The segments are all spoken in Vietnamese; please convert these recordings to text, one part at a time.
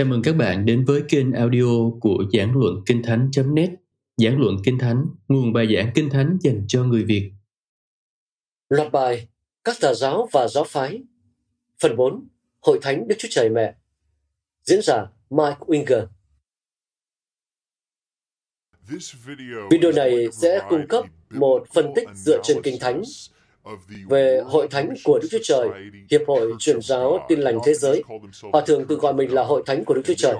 Chào mừng các bạn đến với kênh audio của Giảng Luận Kinh Thánh.net Giảng Luận Kinh Thánh, nguồn bài giảng Kinh Thánh dành cho người Việt. Loạt bài Các tà giáo và giáo phái. Phần 4 Hội Thánh Đức Chúa Trời Mẹ. Diễn giả Mike Winger. Video này sẽ cung cấp một phân tích dựa trên Kinh Thánh về Hội Thánh của Đức Chúa Trời, Hiệp hội Truyền giáo Tin lành Thế giới. Họ thường tự gọi mình là Hội Thánh của Đức Chúa Trời.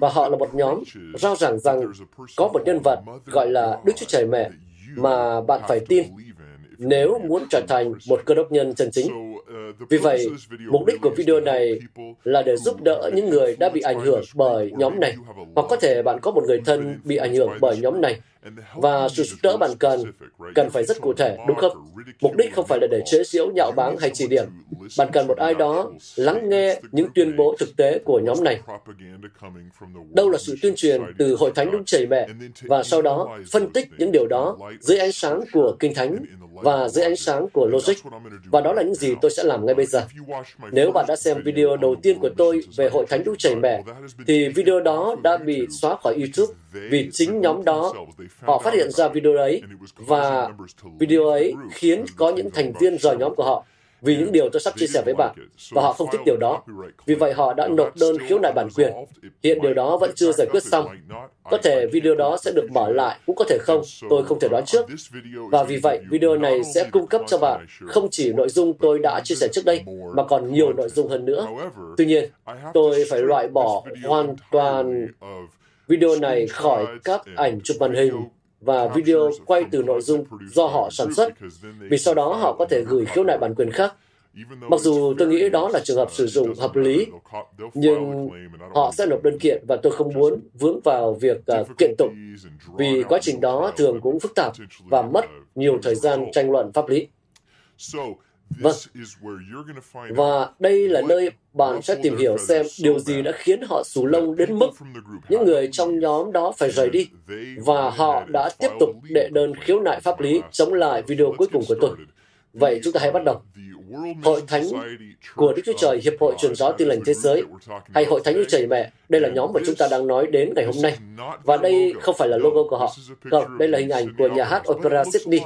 Và họ là một nhóm rao giảng rằng có một nhân vật gọi là Đức Chúa Trời Mẹ mà bạn phải tin nếu muốn trở thành một cơ đốc nhân chân chính. Vì vậy, mục đích của video này là để giúp đỡ những người đã bị ảnh hưởng bởi nhóm này, hoặc có thể bạn có một người thân bị ảnh hưởng bởi nhóm này, và sự giúp đỡ bạn cần cần phải rất cụ thể, đúng không? Mục đích không phải là để chế giễu, nhạo báng hay chỉ điểm. Bạn cần một ai đó lắng nghe những tuyên bố thực tế của nhóm này. Đâu là sự tuyên truyền từ Hội Thánh Đúng Chảy Mẹ, và sau đó phân tích những điều đó dưới ánh sáng của Kinh Thánh và dưới ánh sáng của logic. Và đó là những gì tôi sẽ làm ngay bây giờ. Nếu bạn đã xem video đầu tiên của tôi về Hội Thánh đức Chảy Mẹ, thì video đó đã bị xóa khỏi YouTube vì chính nhóm đó họ phát hiện ra video ấy và video ấy khiến có những thành viên rời nhóm của họ. Vì những điều tôi sắp chia sẻ với bạn, và họ không thích điều đó. Vì vậy họ đã nộp đơn khiếu nại bản quyền. Hiện điều đó vẫn chưa giải quyết xong. Có thể video đó sẽ được mở lại, cũng có thể không, tôi không thể đoán trước. Và vì vậy, video này sẽ cung cấp cho bạn không chỉ nội dung tôi đã chia sẻ trước đây, mà còn nhiều nội dung hơn nữa. Tuy nhiên, tôi phải loại bỏ hoàn toàn video này khỏi các ảnh chụp màn hình và video quay từ nội dung do họ sản xuất, vì sau đó họ có thể gửi khiếu nại bản quyền khác. Mặc dù tôi nghĩ đó là trường hợp sử dụng hợp lý, nhưng họ sẽ nộp đơn kiện và tôi không muốn vướng vào việc uh, kiện tụng, vì quá trình đó thường cũng phức tạp và mất nhiều thời gian tranh luận pháp lý. Vâng. Và đây là nơi bạn sẽ tìm hiểu xem điều gì đã khiến họ xù lông đến mức những người trong nhóm đó phải rời đi. Và họ đã tiếp tục đệ đơn khiếu nại pháp lý chống lại video cuối cùng của tôi. Vậy chúng ta hãy bắt đầu. Hội Thánh của Đức Chúa Trời, Hiệp hội Truyền giáo Tin lành Thế giới, hay Hội Thánh Đức Trời Mẹ, đây là nhóm mà chúng ta đang nói đến ngày hôm nay. Và đây không phải là logo của họ. Không, đây là hình ảnh của nhà hát Opera Sydney,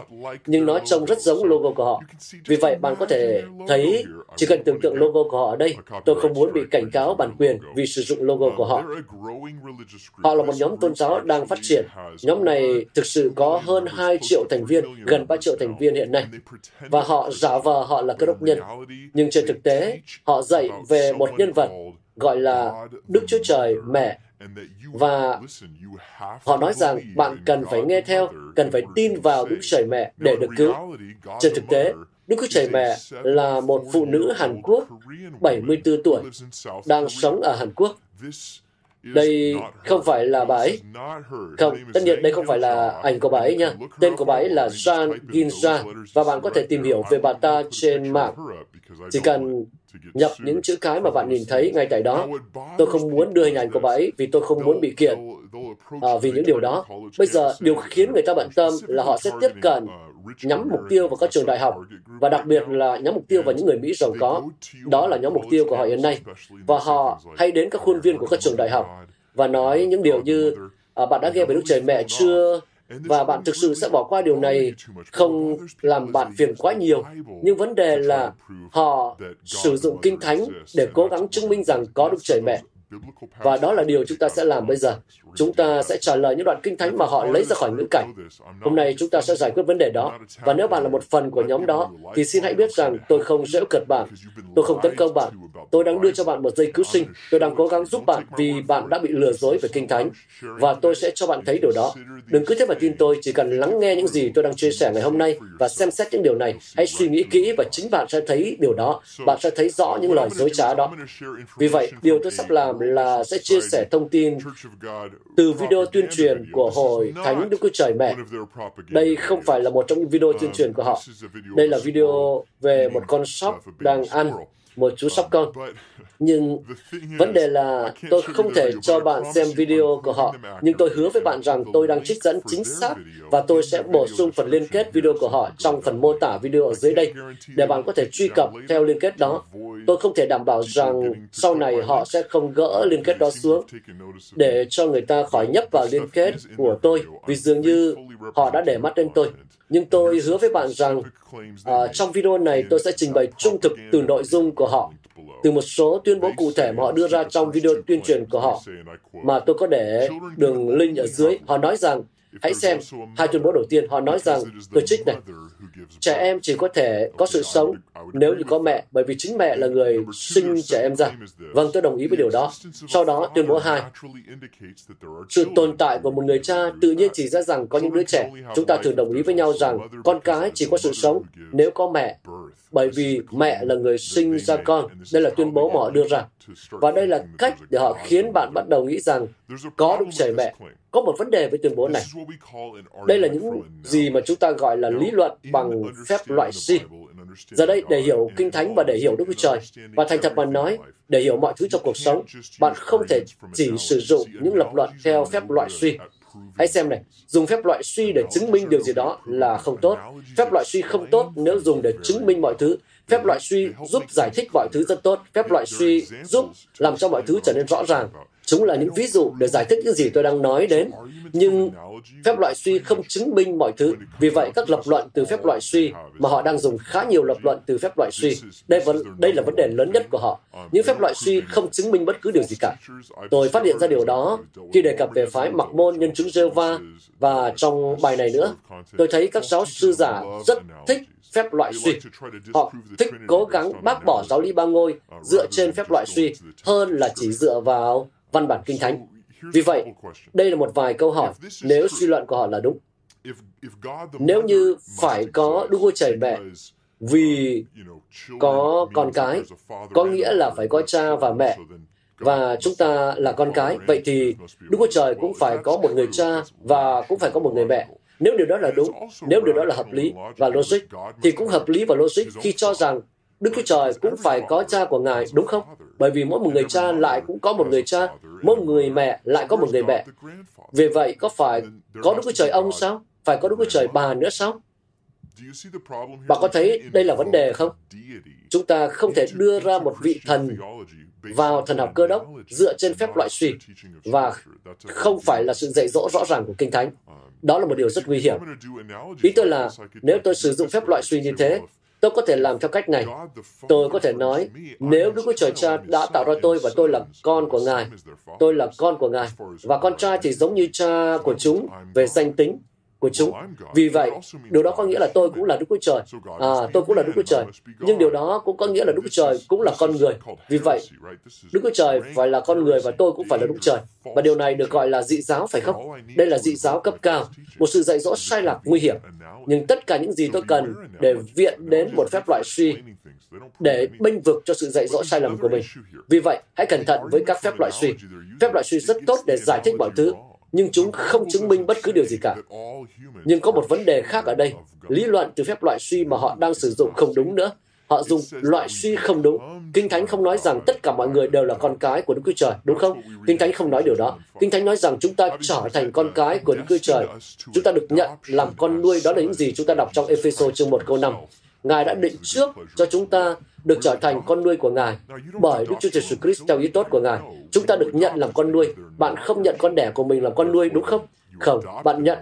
nhưng nó trông rất giống logo của họ. Vì vậy, bạn có thể thấy, chỉ cần tưởng tượng logo của họ ở đây, tôi không muốn bị cảnh cáo bản quyền vì sử dụng logo của họ. Họ là một nhóm tôn giáo đang phát triển. Nhóm này thực sự có hơn 2 triệu thành viên, gần 3 triệu thành viên hiện nay. Và họ giả vờ họ là cơ đốc nhân. Nhưng trên thực tế, họ dạy về một nhân vật gọi là Đức Chúa Trời Mẹ. Và họ nói rằng bạn cần phải nghe theo, cần phải tin vào Đức Trời Mẹ để được cứu. Trên thực tế, Đức Chúa Trời Mẹ là một phụ nữ Hàn Quốc 74 tuổi, đang sống ở Hàn Quốc. Đây không phải là bà ấy. Không, tất nhiên đây không phải là ảnh của bà ấy nha. Tên của bà ấy là Jan Ginza và bạn có thể tìm hiểu về bà ta trên mạng. Chỉ cần nhập những chữ cái mà bạn nhìn thấy ngay tại đó. Tôi không muốn đưa hình ảnh của bà ấy vì tôi không muốn bị kiện à, vì những điều đó. Bây giờ, điều khiến người ta bận tâm là họ sẽ tiếp cận nhắm mục tiêu vào các trường đại học và đặc biệt là nhắm mục tiêu vào những người Mỹ giàu có. Đó là nhóm mục tiêu của họ hiện nay. Và họ hay đến các khuôn viên của các trường đại học và nói những điều như à, bạn đã nghe về Đức Trời Mẹ chưa? Và bạn thực sự sẽ bỏ qua điều này không làm bạn phiền quá nhiều. Nhưng vấn đề là họ sử dụng Kinh Thánh để cố gắng chứng minh rằng có Đức Trời Mẹ. Và đó là điều chúng ta sẽ làm bây giờ. Chúng ta sẽ trả lời những đoạn kinh thánh mà họ lấy ra khỏi ngữ cảnh. Hôm nay chúng ta sẽ giải quyết vấn đề đó. Và nếu bạn là một phần của nhóm đó, thì xin hãy biết rằng tôi không dễ cợt bạn. Tôi không tấn công bạn. Tôi đang đưa cho bạn một dây cứu sinh. Tôi đang cố gắng giúp bạn vì bạn đã bị lừa dối về kinh thánh. Và tôi sẽ cho bạn thấy điều đó. Đừng cứ thế mà tin tôi, chỉ cần lắng nghe những gì tôi đang chia sẻ ngày hôm nay và xem xét những điều này. Hãy suy nghĩ kỹ và chính bạn sẽ thấy điều đó. Bạn sẽ thấy rõ những lời dối trá đó. Vì vậy, điều tôi sắp làm là sẽ chia sẻ thông tin từ video tuyên truyền của Hội Thánh Đức Chúa Trời Mẹ. Đây không phải là một trong những video tuyên truyền của họ. Đây là video về một con sóc đang ăn một chú sóc con. Nhưng vấn đề là tôi không thể cho bạn xem video của họ, nhưng tôi hứa với bạn rằng tôi đang trích dẫn chính xác và tôi sẽ bổ sung phần liên kết video của họ trong phần mô tả video ở dưới đây để bạn có thể truy cập theo liên kết đó. Tôi không thể đảm bảo rằng sau này họ sẽ không gỡ liên kết đó xuống để cho người ta khỏi nhấp vào liên kết của tôi vì dường như họ đã để mắt đến tôi. Nhưng tôi hứa với bạn rằng uh, trong video này tôi sẽ trình bày trung thực từ nội dung của họ từ một số tuyên bố cụ thể mà họ đưa ra trong video tuyên truyền của họ mà tôi có để đường link ở dưới. Họ nói rằng Hãy xem hai tuyên bố đầu tiên. Họ nói rằng, tôi trích này, trẻ em chỉ có thể có sự sống nếu như có mẹ, bởi vì chính mẹ là người sinh trẻ em ra. Vâng, tôi đồng ý với điều đó. Sau đó, tuyên bố hai, sự tồn tại của một người cha tự nhiên chỉ ra rằng có những đứa trẻ. Chúng ta thường đồng ý với nhau rằng con cái chỉ có sự sống nếu có mẹ, bởi vì mẹ là người sinh ra con. Đây là tuyên bố mà họ đưa ra. Và đây là cách để họ khiến bạn bắt đầu nghĩ rằng có Đức Trời Mẹ. Có một vấn đề với tuyên bố này. Đây là những gì mà chúng ta gọi là lý luận bằng phép loại C. Giờ đây, để hiểu Kinh Thánh và để hiểu Đức Chúa Trời, và thành thật mà nói, để hiểu mọi thứ trong cuộc sống, bạn không thể chỉ sử dụng những lập luận theo phép loại suy. Hãy xem này, dùng phép loại suy để chứng minh điều gì đó là không tốt. Phép loại suy không tốt nếu dùng để chứng minh mọi thứ. Phép loại suy giúp giải thích mọi thứ rất tốt. Phép loại suy giúp làm cho mọi thứ trở nên rõ ràng. Chúng là những ví dụ để giải thích những gì tôi đang nói đến, nhưng phép loại suy không chứng minh mọi thứ. Vì vậy, các lập luận từ phép loại suy mà họ đang dùng khá nhiều lập luận từ phép loại suy. Đây, đây là vấn đề lớn nhất của họ. Những phép loại suy không chứng minh bất cứ điều gì cả. Tôi phát hiện ra điều đó khi đề cập về phái mặc môn nhân chứng va và trong bài này nữa. Tôi thấy các giáo sư giả rất thích phép loại suy. Họ thích cố gắng bác bỏ giáo lý ba ngôi dựa trên phép loại suy hơn là chỉ dựa vào văn bản kinh thánh. Vì vậy, đây là một vài câu hỏi nếu suy luận của họ là đúng. Nếu như phải có Chúa Trời mẹ vì có con cái, có nghĩa là phải có cha và mẹ, và chúng ta là con cái, vậy thì Đức Chúa Trời cũng phải có một người cha và cũng phải có một người mẹ. Nếu điều đó là đúng, nếu điều đó là hợp lý và logic, thì cũng hợp lý và logic khi cho rằng Đức Chúa Trời cũng phải có cha của Ngài, đúng không? Bởi vì mỗi một người cha lại cũng có một người cha, mỗi người mẹ lại có một người mẹ. Vì vậy, có phải có Đức Chúa Trời ông sao? Phải có Đức Chúa Trời bà nữa sao? Bạn có thấy đây là vấn đề không? Chúng ta không thể đưa ra một vị thần vào thần học cơ đốc dựa trên phép loại suy và không phải là sự dạy dỗ rõ ràng của Kinh Thánh. Đó là một điều rất nguy hiểm. Ý tôi là, nếu tôi sử dụng phép loại suy như thế, Tôi có thể làm theo cách này. Tôi có thể nói, nếu Đức Chúa Trời Cha đã tạo ra tôi và tôi là con của Ngài, tôi là con của Ngài, và con trai thì giống như cha của chúng về danh tính, của chúng. Vì vậy, điều đó có nghĩa là tôi cũng là Đức Chúa Trời. À, tôi cũng là Đức Chúa Trời. Nhưng điều đó cũng có nghĩa là Đức Chúa Trời cũng là con người. Vì vậy, Đức Chúa Trời phải là con người và tôi cũng phải là Đức Chúa Trời. Và điều này được gọi là dị giáo, phải không? Đây là dị giáo cấp cao, một sự dạy dỗ sai lạc nguy hiểm. Nhưng tất cả những gì tôi cần để viện đến một phép loại suy để bênh vực cho sự dạy dỗ sai lầm của mình. Vì vậy, hãy cẩn thận với các phép loại suy. Phép loại suy rất tốt để giải thích mọi thứ, nhưng chúng không chứng minh bất cứ điều gì cả. Nhưng có một vấn đề khác ở đây. Lý luận từ phép loại suy mà họ đang sử dụng không đúng nữa. Họ dùng loại suy không đúng. Kinh Thánh không nói rằng tất cả mọi người đều là con cái của Đức Chúa Trời, đúng không? Kinh Thánh không nói điều đó. Kinh Thánh nói rằng chúng ta trở thành con cái của Đức Chúa Trời. Chúng ta được nhận làm con nuôi. Đó là những gì chúng ta đọc trong Ephesos chương 1 câu 5. Ngài đã định trước cho chúng ta được trở thành con nuôi của Ngài bởi Đức Chúa Giêsu Jesus Christ theo ý tốt của Ngài. Chúng ta được nhận làm con nuôi. Bạn không nhận con đẻ của mình làm con nuôi, đúng không? Không, bạn nhận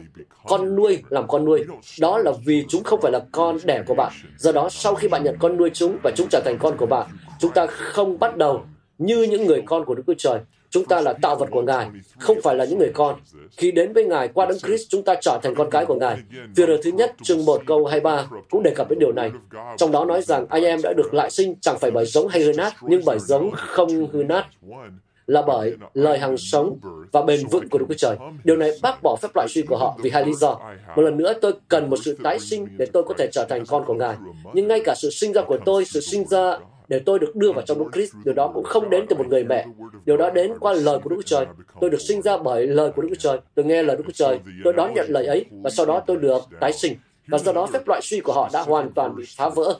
con nuôi làm con nuôi. Đó là vì chúng không phải là con đẻ của bạn. Do đó, sau khi bạn nhận con nuôi chúng và chúng trở thành con của bạn, chúng ta không bắt đầu như những người con của Đức Chúa Trời. Chúng ta là tạo vật của Ngài, không phải là những người con. Khi đến với Ngài qua Đấng Christ, chúng ta trở thành con cái của Ngài. Phía thứ nhất, chương 1 câu 23 cũng đề cập đến điều này. Trong đó nói rằng anh em đã được lại sinh chẳng phải bởi giống hay hư nát, nhưng bởi giống không hư nát là bởi lời hằng sống và bền vững của Đức Chúa Trời. Điều này bác bỏ phép loại suy của họ vì hai lý do. Một lần nữa, tôi cần một sự tái sinh để tôi có thể trở thành con của Ngài. Nhưng ngay cả sự sinh ra của tôi, sự sinh ra để tôi được đưa vào trong Đức Christ, điều đó cũng không đến từ một người mẹ. Điều đó đến qua lời của Đức Chúa Trời. Tôi được sinh ra bởi lời của Đức Chúa Trời. Tôi nghe lời Đức Chúa Trời. Tôi đón nhận lời ấy và sau đó tôi được tái sinh. Và do đó phép loại suy của họ đã hoàn toàn bị phá vỡ.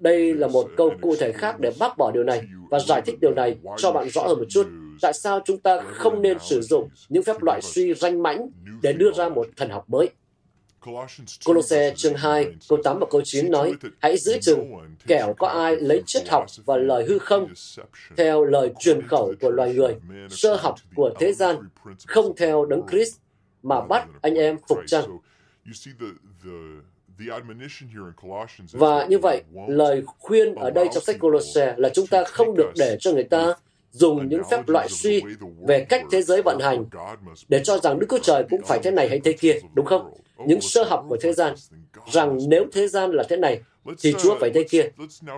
Đây là một câu cụ thể khác để bác bỏ điều này và giải thích điều này cho bạn rõ hơn một chút. Tại sao chúng ta không nên sử dụng những phép loại suy ranh mãnh để đưa ra một thần học mới? Colosse chương 2, câu 8 và câu 9 nói, Hãy giữ chừng, kẻo có ai lấy triết học và lời hư không, theo lời truyền khẩu của loài người, sơ học của thế gian, không theo đấng Christ, mà bắt anh em phục chăng. Và như vậy, lời khuyên ở đây trong sách Colosse là chúng ta không được để cho người ta dùng những phép loại suy về cách thế giới vận hành để cho rằng Đức Chúa Trời cũng phải thế này hay thế kia, đúng không? Những sơ học của thế gian, rằng nếu thế gian là thế này, thì Chúa phải thế kia.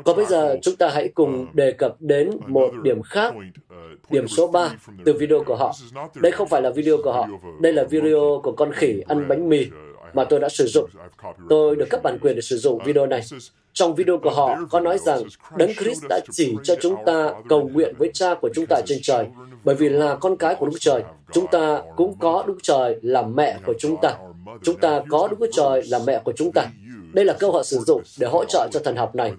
Còn bây giờ chúng ta hãy cùng đề cập đến một điểm khác, điểm số 3 từ video của họ. Đây không phải là video của họ, đây là video của con khỉ ăn bánh mì mà tôi đã sử dụng. Tôi được cấp bản quyền để sử dụng video này. Trong video của họ có nói rằng Đấng Christ đã chỉ cho chúng ta cầu nguyện với cha của chúng ta trên trời, bởi vì là con cái của Đức Trời. Chúng ta cũng có Đức Trời là mẹ của chúng ta. Chúng ta có Đức Trời là mẹ của chúng ta. Đây là câu họ sử dụng để hỗ trợ cho thần học này.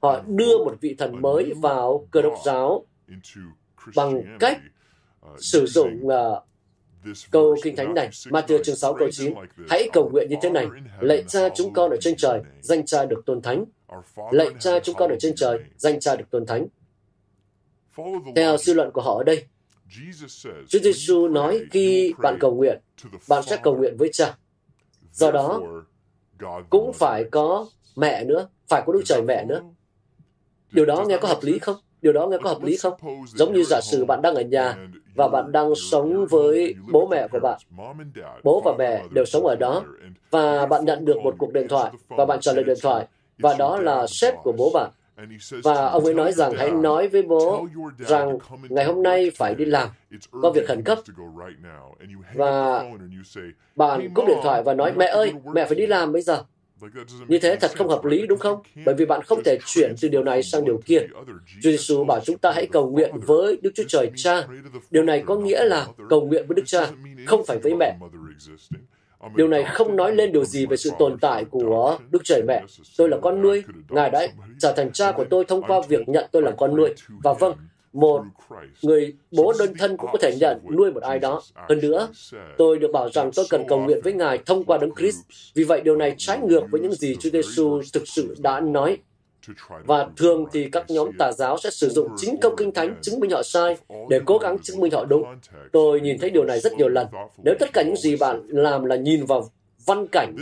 Họ đưa một vị thần mới vào cơ đốc giáo bằng cách sử dụng uh, câu kinh thánh này, Matthew chương 6 câu 9, hãy cầu nguyện như thế này, lạy cha chúng con ở trên trời, danh cha được tôn thánh. Lạy cha chúng con ở trên trời, danh cha được tôn thánh. Theo suy luận của họ ở đây, Chúa Giêsu nói khi bạn cầu nguyện, bạn sẽ cầu nguyện với cha. Do đó, cũng phải có mẹ nữa, phải có Đức Trời mẹ nữa. Điều đó nghe có hợp lý không? Điều đó nghe có hợp lý không? Giống như giả sử bạn đang ở nhà và bạn đang sống với bố mẹ của bạn. Bố và mẹ đều sống ở đó và bạn nhận được một cuộc điện thoại và bạn trả lời điện thoại và đó là sếp của bố bạn. Và ông ấy nói rằng hãy nói với bố rằng ngày hôm nay phải đi làm, có việc khẩn cấp. Và bạn cúp điện thoại và nói, mẹ ơi, mẹ phải đi làm bây giờ. Như thế thật không hợp lý đúng không? Bởi vì bạn không thể chuyển từ điều này sang điều kia. Chúa Giêsu bảo chúng ta hãy cầu nguyện với Đức Chúa Trời Cha. Điều này có nghĩa là cầu nguyện với Đức Cha, không phải với mẹ. Điều này không nói lên điều gì về sự tồn tại của Đức Trời Mẹ. Tôi là con nuôi, Ngài đã trở thành cha của tôi thông qua việc nhận tôi là con nuôi. Và vâng, một người bố đơn thân cũng có thể nhận nuôi một ai đó. Hơn nữa, tôi được bảo rằng tôi cần cầu nguyện với Ngài thông qua Đấng Christ. Vì vậy, điều này trái ngược với những gì Chúa Giêsu thực sự đã nói. Và thường thì các nhóm tà giáo sẽ sử dụng chính câu kinh thánh chứng minh họ sai để cố gắng chứng minh họ đúng. Tôi nhìn thấy điều này rất nhiều lần. Nếu tất cả những gì bạn làm là nhìn vào văn cảnh,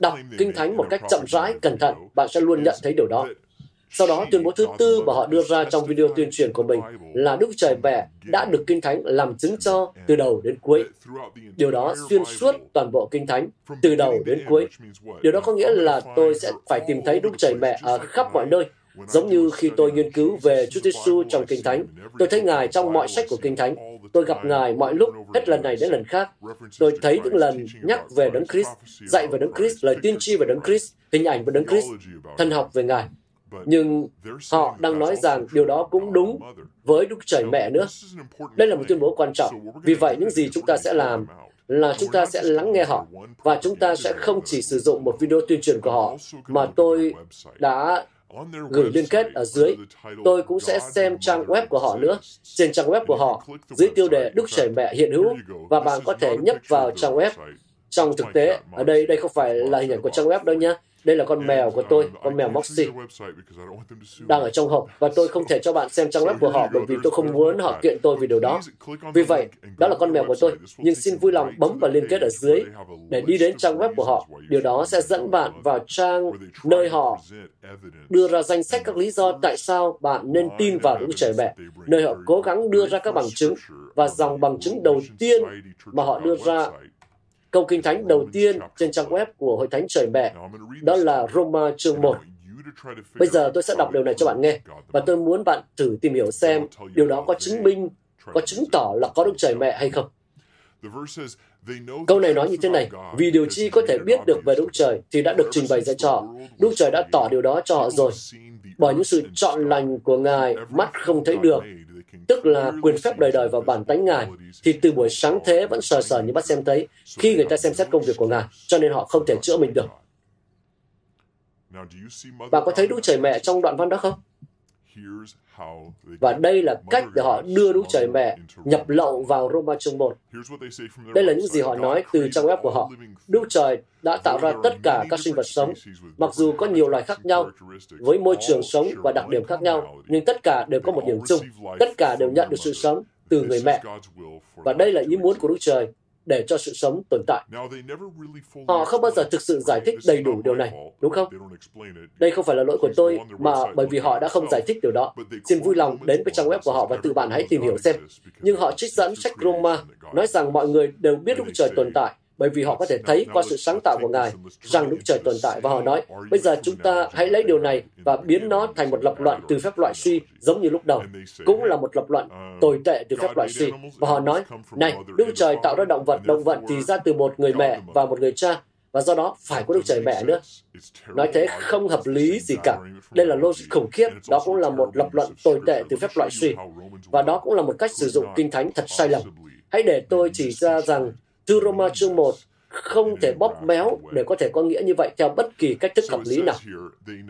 đọc kinh thánh một cách chậm rãi, cẩn thận, bạn sẽ luôn nhận thấy điều đó. Sau đó, tuyên bố thứ tư mà họ đưa ra trong video tuyên truyền của mình là Đức Trời Mẹ đã được Kinh Thánh làm chứng cho từ đầu đến cuối. Điều đó xuyên suốt toàn bộ Kinh Thánh, từ đầu đến cuối. Điều đó có nghĩa là tôi sẽ phải tìm thấy Đức Trời Mẹ ở khắp mọi nơi, Giống như khi tôi nghiên cứu về Chúa Giêsu trong Kinh Thánh, tôi thấy Ngài trong mọi sách của Kinh Thánh. Tôi gặp Ngài mọi lúc, hết lần này đến lần khác. Tôi thấy những lần nhắc về Đấng Christ, dạy về Đấng Christ, lời tiên tri về Đấng Christ, hình ảnh về Đấng Christ, thân học về Ngài nhưng họ đang nói rằng điều đó cũng đúng với Đức Trời Mẹ nữa. Đây là một tuyên bố quan trọng. Vì vậy, những gì chúng ta sẽ làm là chúng ta sẽ lắng nghe họ và chúng ta sẽ không chỉ sử dụng một video tuyên truyền của họ mà tôi đã gửi liên kết ở dưới. Tôi cũng sẽ xem trang web của họ nữa. Trên trang web của họ, dưới tiêu đề Đức Trời Mẹ hiện hữu và bạn có thể nhấp vào trang web. Trong thực tế, ở đây đây không phải là hình ảnh của trang web đâu nhé. Đây là con mèo của tôi, con mèo Moxie, đang ở trong hộp và tôi không thể cho bạn xem trang web của họ bởi vì tôi không muốn họ kiện tôi vì điều đó. Vì vậy, đó là con mèo của tôi, nhưng xin vui lòng bấm vào liên kết ở dưới để đi đến trang web của họ. Điều đó sẽ dẫn bạn vào trang nơi họ đưa ra danh sách các lý do tại sao bạn nên tin vào Đức Trời Mẹ, nơi họ cố gắng đưa ra các bằng chứng và dòng bằng chứng đầu tiên mà họ đưa ra Câu kinh thánh đầu tiên trên trang web của Hội Thánh Trời Mẹ, đó là Roma chương 1. Bây giờ tôi sẽ đọc điều này cho bạn nghe, và tôi muốn bạn thử tìm hiểu xem điều đó có chứng minh, có chứng tỏ là có Đức Trời Mẹ hay không. Câu này nói như thế này, vì điều chi có thể biết được về Đức Trời thì đã được trình bày ra cho họ. Đức Trời đã tỏ điều đó cho họ rồi. Bởi những sự chọn lành của Ngài, mắt không thấy được, tức là quyền phép đời đời vào bản tánh Ngài, thì từ buổi sáng thế vẫn sờ sờ như bắt xem thấy khi người ta xem xét công việc của Ngài, cho nên họ không thể chữa mình được. Bạn có thấy Đức Trời Mẹ trong đoạn văn đó không? Và đây là cách để họ đưa Đức Trời Mẹ nhập lậu vào Roma chương 1. Đây là những gì họ nói từ trang web của họ. Đức Trời đã tạo ra tất cả các sinh vật sống, mặc dù có nhiều loài khác nhau, với môi trường sống và đặc điểm khác nhau, nhưng tất cả đều có một điểm chung. Tất cả đều nhận được sự sống từ người mẹ. Và đây là ý muốn của Đức Trời để cho sự sống tồn tại. Họ không bao giờ thực sự giải thích đầy đủ điều này, đúng không? Đây không phải là lỗi của tôi, mà bởi vì họ đã không giải thích điều đó. Xin vui lòng đến với trang web của họ và tự bạn hãy tìm hiểu xem. Nhưng họ trích dẫn sách Roma nói rằng mọi người đều biết Đức Trời tồn tại bởi vì họ có thể thấy qua sự sáng tạo của Ngài rằng Đức Trời tồn tại và họ nói, bây giờ chúng ta hãy lấy điều này và biến nó thành một lập luận từ phép loại suy giống như lúc đầu. Cũng là một lập luận tồi tệ từ phép loại suy. Và họ nói, này, Đức Trời tạo ra động vật, động vật thì ra từ một người mẹ và một người cha và do đó phải có Đức Trời Mẹ nữa. Nói thế không hợp lý gì cả. Đây là logic khủng khiếp, đó cũng là một lập luận tồi tệ từ phép loại suy. Và đó cũng là một cách sử dụng kinh thánh thật sai lầm. Hãy để tôi chỉ ra rằng Thư Roma chương 1 không thể bóp méo để có thể có nghĩa như vậy theo bất kỳ cách thức hợp lý nào.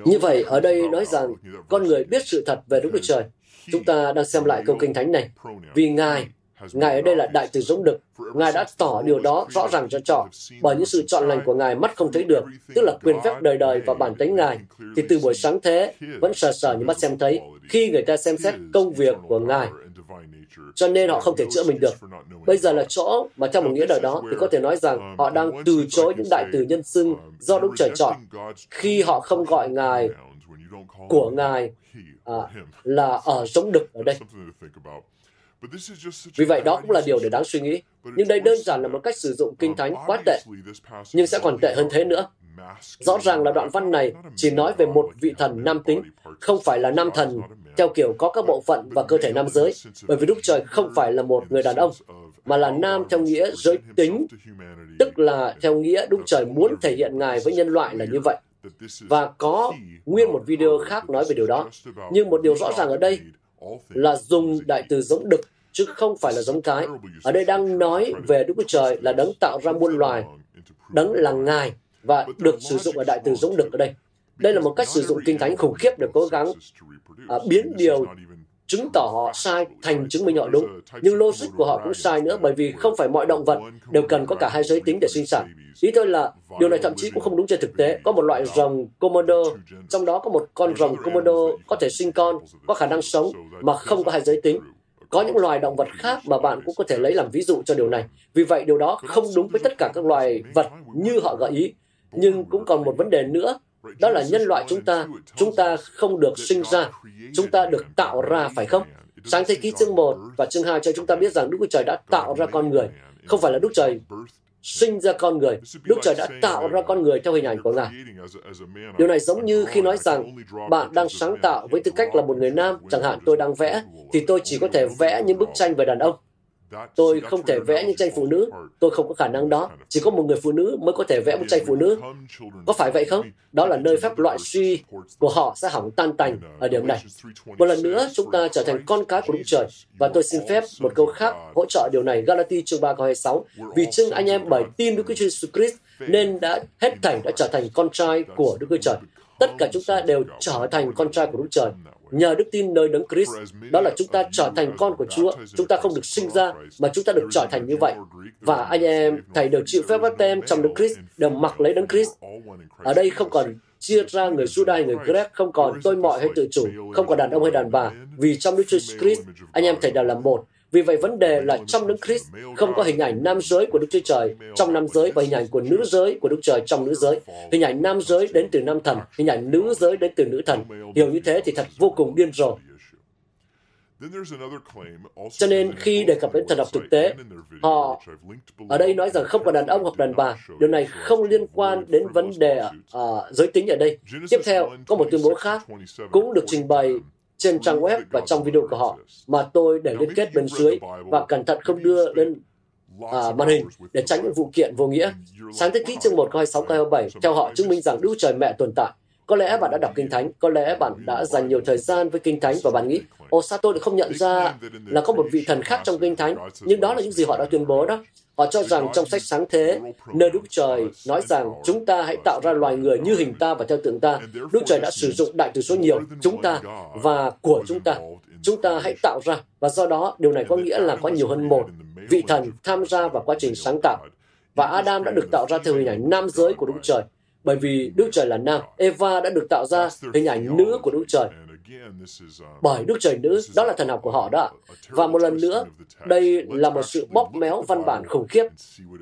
Như vậy, ở đây nói rằng con người biết sự thật về Đức Chúa Trời. Chúng ta đang xem lại câu kinh thánh này. Vì Ngài, Ngài ở đây là đại từ giống đực. Ngài đã tỏ điều đó rõ ràng cho trọ. Bởi những sự chọn lành của Ngài mắt không thấy được, tức là quyền phép đời đời và bản tính Ngài, thì từ buổi sáng thế vẫn sờ sờ như mắt xem thấy khi người ta xem xét công việc của Ngài cho nên họ không thể chữa mình được. Bây giờ là chỗ mà theo một nghĩa đời đó thì có thể nói rằng họ đang từ chối những đại từ nhân xưng do Đức Trời chọn khi họ không gọi Ngài của Ngài à, là ở giống đực ở đây. Vì vậy đó cũng là điều để đáng suy nghĩ. Nhưng đây đơn giản là một cách sử dụng kinh thánh quá tệ, nhưng sẽ còn tệ hơn thế nữa. Rõ ràng là đoạn văn này chỉ nói về một vị thần nam tính, không phải là nam thần theo kiểu có các bộ phận và cơ thể nam giới, bởi vì Đức Trời không phải là một người đàn ông, mà là nam theo nghĩa giới tính, tức là theo nghĩa Đức Trời muốn thể hiện Ngài với nhân loại là như vậy. Và có nguyên một video khác nói về điều đó. Nhưng một điều rõ ràng ở đây là dùng đại từ giống đực chứ không phải là giống cái. Ở đây đang nói về Đức Chúa Trời là đấng tạo ra muôn loài, đấng là Ngài và được sử dụng ở đại từ giống đực ở đây. Đây là một cách sử dụng kinh thánh khủng khiếp để cố gắng à, biến điều chứng tỏ họ sai thành chứng minh họ đúng. Nhưng logic của họ cũng sai nữa bởi vì không phải mọi động vật đều cần có cả hai giới tính để sinh sản. Ý tôi là điều này thậm chí cũng không đúng trên thực tế. Có một loại rồng Komodo, trong đó có một con rồng Komodo có thể sinh con, có khả năng sống mà không có hai giới tính. Có những loài động vật khác mà bạn cũng có thể lấy làm ví dụ cho điều này. Vì vậy điều đó không đúng với tất cả các loài vật như họ gợi ý. Nhưng cũng còn một vấn đề nữa đó là nhân loại chúng ta. Chúng ta không được sinh ra. Chúng ta được tạo ra, phải không? Sáng thế ký chương 1 và chương 2 cho chúng ta biết rằng Đức Chúa Trời đã tạo ra con người. Không phải là Đức Trời sinh ra con người. Đức Trời đã tạo ra con người theo hình ảnh của Ngài. Điều này giống như khi nói rằng bạn đang sáng tạo với tư cách là một người nam, chẳng hạn tôi đang vẽ, thì tôi chỉ có thể vẽ những bức tranh về đàn ông. Tôi không thể vẽ những tranh phụ nữ. Tôi không có khả năng đó. Chỉ có một người phụ nữ mới có thể vẽ một tranh phụ nữ. Có phải vậy không? Đó là nơi phép loại suy của họ sẽ hỏng tan tành ở điểm này. Một lần nữa, chúng ta trở thành con cái của Đức Trời. Và tôi xin phép một câu khác hỗ trợ điều này. Galati chương 3 câu 26. Vì chưng anh em bởi tin Đức Chúa Jesus Christ nên đã hết thảy đã trở thành con trai của Đức Chúa Trời. Tất cả chúng ta đều trở thành con trai của Đức Trời nhờ đức tin nơi đấng Christ. Đó là chúng ta trở thành con của Chúa. Chúng ta không được sinh ra, mà chúng ta được trở thành như vậy. Và anh em, thầy đều chịu phép báp tem trong đấng Christ, đều mặc lấy đấng Christ. Ở đây không còn chia ra người Judah hay người Grec, không còn tôi mọi hay tự chủ, không còn đàn ông hay đàn bà. Vì trong Đức Chúa Christ, anh em thầy đều là một. Vì vậy vấn đề là trong Đức Christ không có hình ảnh nam giới của Đức Chúa Trời trong nam giới và hình ảnh của nữ giới của Đức Trời trong nữ giới. Hình ảnh nam giới đến từ nam thần, hình ảnh nữ giới đến từ nữ thần. Hiểu như thế thì thật vô cùng điên rồ. Cho nên khi đề cập đến thần học thực tế, họ ở đây nói rằng không có đàn ông hoặc đàn bà. Điều này không liên quan đến vấn đề uh, giới tính ở đây. Tiếp theo, có một tuyên bố khác cũng được trình bày trên trang web và trong video của họ mà tôi để liên kết bên dưới và cẩn thận không đưa lên à, màn hình để tránh những vụ kiện vô nghĩa. Sáng thế ký chương 1 câu 26 câu 27 theo họ chứng minh rằng Đức Trời Mẹ tồn tại. Có lẽ bạn đã đọc Kinh Thánh, có lẽ bạn đã dành nhiều thời gian với Kinh Thánh và bạn nghĩ, ồ sao tôi lại không nhận ra là có một vị thần khác trong Kinh Thánh, nhưng đó là những gì họ đã tuyên bố đó. Họ cho rằng trong sách sáng thế, nơi Đức Trời nói rằng chúng ta hãy tạo ra loài người như hình ta và theo tượng ta. Đức Trời đã sử dụng đại từ số nhiều, chúng ta và của chúng ta. Chúng ta hãy tạo ra, và do đó điều này có nghĩa là có nhiều hơn một vị thần tham gia vào quá trình sáng tạo. Và Adam đã được tạo ra theo hình ảnh nam giới của Đức Trời, bởi vì Đức Trời là nam. Eva đã được tạo ra hình ảnh nữ của Đức Trời, bởi Đức Trời Nữ, đó là thần học của họ đó. Và một lần nữa, đây là một sự bóp méo văn bản khủng khiếp.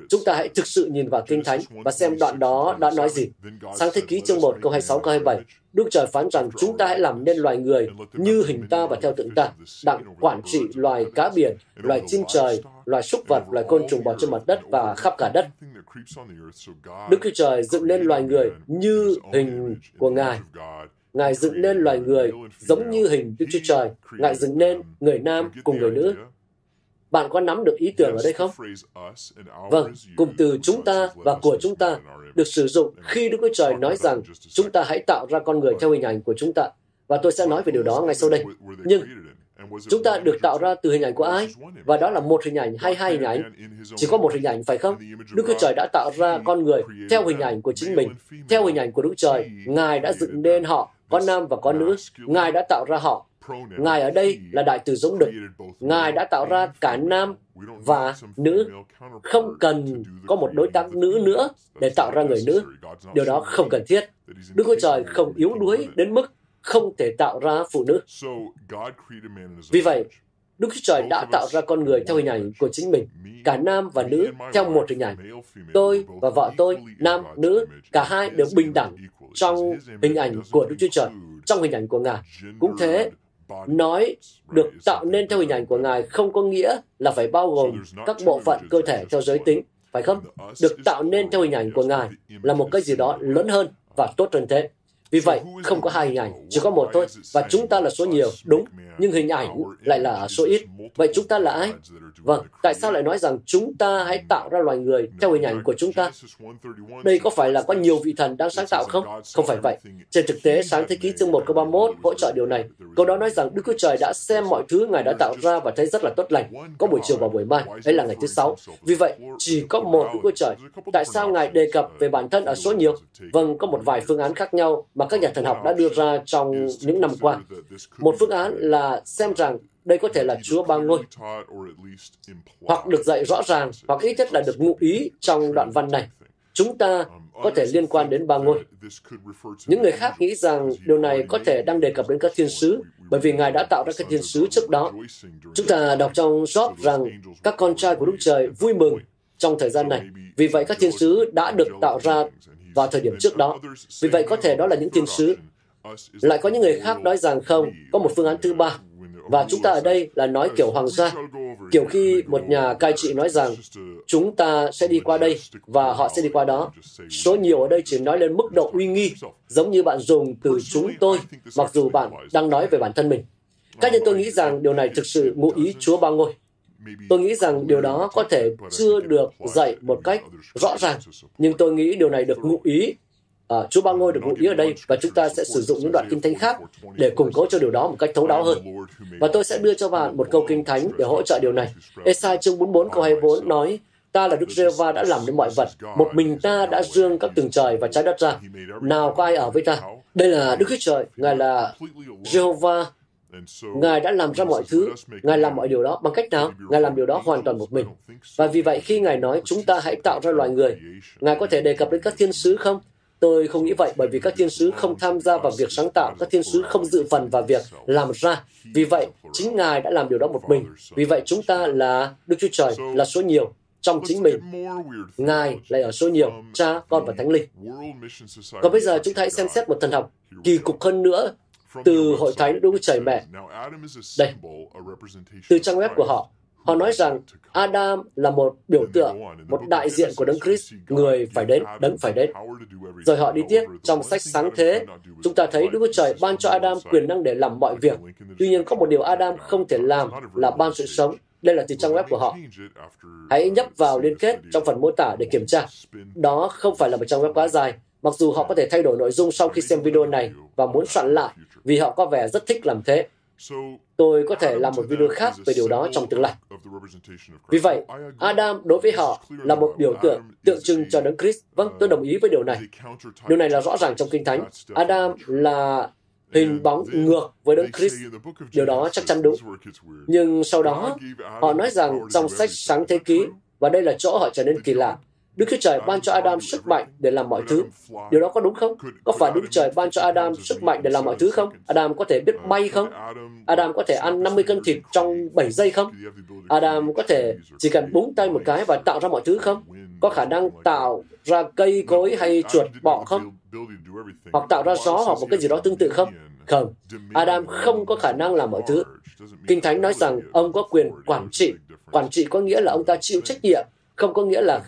Chúng ta hãy thực sự nhìn vào Kinh Thánh và xem đoạn đó đã nói gì. Sáng thế ký chương 1 câu 26 câu 27, Đức Trời phán rằng chúng ta hãy làm nên loài người như hình ta và theo tượng ta, đặng quản trị loài cá biển, loài chim trời, loài súc vật, loài côn trùng bò trên mặt đất và khắp cả đất. Đức Chúa Trời dựng nên loài người như hình của Ngài Ngài dựng nên loài người giống như hình Đức Chúa Trời. Ngài dựng nên người nam cùng người nữ. Bạn có nắm được ý tưởng ở đây không? Vâng, cụm từ chúng ta và của chúng ta được sử dụng khi Đức Chúa Trời nói rằng chúng ta hãy tạo ra con người theo hình ảnh của chúng ta. Và tôi sẽ nói về điều đó ngay sau đây. Nhưng chúng ta được tạo ra từ hình ảnh của ai? Và đó là một hình ảnh hay hai hình ảnh? Chỉ có một hình ảnh, phải không? Đức Chúa Trời đã tạo ra con người theo hình ảnh của chính mình. Theo hình ảnh của Đức Trời, Ngài đã dựng nên họ có nam và có nữ. Ngài đã tạo ra họ. Ngài ở đây là đại từ giống đực. Ngài đã tạo ra cả nam và nữ. Không cần có một đối tác nữ nữa để tạo ra người nữ. Điều đó không cần thiết. Đức Chúa Trời không yếu đuối đến mức không thể tạo ra phụ nữ. Vì vậy, Đức Chúa Trời đã tạo ra con người theo hình ảnh của chính mình, cả nam và nữ theo một hình ảnh. Tôi và vợ tôi, nam, nữ, cả hai đều bình đẳng trong hình ảnh của Đức Chúa Trời, trong hình ảnh của Ngài. Cũng thế, nói được tạo nên theo hình ảnh của Ngài không có nghĩa là phải bao gồm các bộ phận cơ thể theo giới tính, phải không? Được tạo nên theo hình ảnh của Ngài là một cái gì đó lớn hơn và tốt hơn thế. Vì vậy, không có hai hình ảnh, chỉ có một thôi. Và chúng ta là số nhiều, đúng, nhưng hình ảnh lại là số ít. Vậy chúng ta là ai? Vâng, tại sao lại nói rằng chúng ta hãy tạo ra loài người theo hình ảnh của chúng ta? Đây có phải là có nhiều vị thần đang sáng tạo không? Không phải vậy. Trên thực tế, sáng thế ký chương 1 câu 31 hỗ trợ điều này. Câu đó nói rằng Đức Chúa Trời đã xem mọi thứ Ngài đã tạo ra và thấy rất là tốt lành. Có buổi chiều và buổi mai, ấy là ngày thứ sáu. Vì vậy, chỉ có một Đức Chúa Trời. Tại sao Ngài đề cập về bản thân ở số nhiều? Vâng, có một vài phương án khác nhau mà các nhà thần học đã đưa ra trong những năm qua. Một phương án là xem rằng đây có thể là Chúa ba ngôi, hoặc được dạy rõ ràng, hoặc ít nhất là được ngụ ý trong đoạn văn này. Chúng ta có thể liên quan đến ba ngôi. Những người khác nghĩ rằng điều này có thể đang đề cập đến các thiên sứ, bởi vì Ngài đã tạo ra các thiên sứ trước đó. Chúng ta đọc trong Job rằng các con trai của Đức Trời vui mừng trong thời gian này. Vì vậy các thiên sứ đã được tạo ra vào thời điểm trước đó. Vì vậy có thể đó là những thiên sứ. Lại có những người khác nói rằng không, có một phương án thứ ba. Và chúng ta ở đây là nói kiểu hoàng gia, kiểu khi một nhà cai trị nói rằng chúng ta sẽ đi qua đây và họ sẽ đi qua đó. Số nhiều ở đây chỉ nói lên mức độ uy nghi, giống như bạn dùng từ chúng tôi, mặc dù bạn đang nói về bản thân mình. Cá nhân tôi nghĩ rằng điều này thực sự ngụ ý Chúa ba ngôi. Tôi nghĩ rằng điều đó có thể chưa được dạy một cách rõ ràng, nhưng tôi nghĩ điều này được ngụ ý À, Chúa Ba Ngôi được ngụ ý ở đây và chúng ta sẽ sử dụng những đoạn kinh thánh khác để củng cố cho điều đó một cách thấu đáo hơn. Và tôi sẽ đưa cho bạn một câu kinh thánh để hỗ trợ điều này. Esai chương 44 câu 24 nói, Ta là Đức giê va đã làm nên mọi vật. Một mình ta đã dương các tầng trời và trái đất ra. Nào có ai ở với ta? Đây là Đức Chúa Trời. Ngài là Jehovah Ngài đã làm ra mọi thứ, Ngài làm mọi điều đó bằng cách nào? Ngài làm điều đó hoàn toàn một mình. Và vì vậy khi Ngài nói chúng ta hãy tạo ra loài người, Ngài có thể đề cập đến các thiên sứ không? Tôi không nghĩ vậy bởi vì các thiên sứ không tham gia vào việc sáng tạo, các thiên sứ không dự phần vào việc làm ra. Vì vậy, chính Ngài đã làm điều đó một mình. Vì vậy, chúng ta là Đức Chúa Trời, là số nhiều trong chính mình. Ngài lại ở số nhiều, Cha, Con và Thánh Linh. Còn bây giờ chúng ta hãy xem xét một thần học kỳ cục hơn nữa từ hội thánh Đức Trời Mẹ. Đây, từ trang web của họ, Họ nói rằng Adam là một biểu tượng, một đại diện của Đấng Christ, người phải đến, đấng phải đến. Rồi họ đi tiếp, trong sách sáng thế, chúng ta thấy Đức Chúa Trời ban cho Adam quyền năng để làm mọi việc. Tuy nhiên có một điều Adam không thể làm là ban sự sống. Đây là từ trang web của họ. Hãy nhấp vào liên kết trong phần mô tả để kiểm tra. Đó không phải là một trang web quá dài, mặc dù họ có thể thay đổi nội dung sau khi xem video này và muốn soạn lại vì họ có vẻ rất thích làm thế. Tôi có thể làm một video khác về điều đó trong tương lai. Vì vậy, Adam đối với họ là một biểu tượng tượng trưng cho Đấng Christ. Vâng, tôi đồng ý với điều này. Điều này là rõ ràng trong Kinh Thánh. Adam là hình bóng ngược với Đấng Christ. Điều đó chắc chắn đúng. Nhưng sau đó, họ nói rằng trong sách Sáng Thế Ký, và đây là chỗ họ trở nên kỳ lạ, Đức Chúa Trời ban cho Adam sức mạnh để làm mọi thứ. Điều đó có đúng không? Có phải Đức Chúa Trời ban cho Adam sức mạnh để làm mọi thứ không? Adam có thể biết bay không? Adam có thể ăn 50 cân thịt trong 7 giây không? Adam có thể chỉ cần búng tay một cái và tạo ra mọi thứ không? Có khả năng tạo ra cây cối hay chuột bọ không? Hoặc tạo ra gió hoặc một cái gì đó tương tự không? Không. Adam không có khả năng làm mọi thứ. Kinh Thánh nói rằng ông có quyền quản trị. Quản trị có nghĩa là ông ta chịu trách nhiệm không có nghĩa là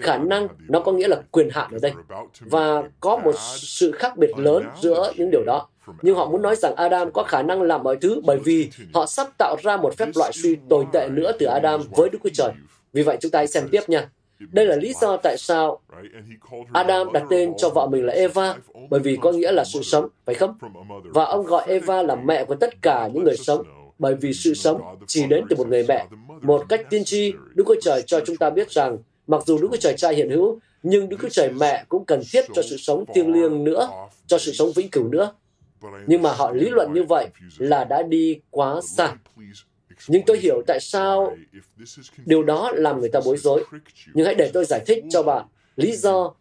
khả năng nó có nghĩa là quyền hạn ở đây và có một sự khác biệt lớn giữa những điều đó nhưng họ muốn nói rằng Adam có khả năng làm mọi thứ bởi vì họ sắp tạo ra một phép loại suy tồi tệ nữa từ Adam với Đức Chúa Trời. Vì vậy chúng ta hãy xem tiếp nha. Đây là lý do tại sao Adam đặt tên cho vợ mình là Eva, bởi vì có nghĩa là sự sống, phải không? Và ông gọi Eva là mẹ của tất cả những người sống, bởi vì sự sống chỉ đến từ một người mẹ. Một cách tiên tri, Đức Chúa Trời cho chúng ta biết rằng, mặc dù Đức Chúa Trời cha hiện hữu, nhưng Đức Chúa Trời mẹ cũng cần thiết cho sự sống thiêng liêng nữa, cho sự sống vĩnh cửu nữa. Nhưng mà họ lý luận như vậy là đã đi quá xa. Nhưng tôi hiểu tại sao điều đó làm người ta bối rối. Nhưng hãy để tôi giải thích cho bạn lý do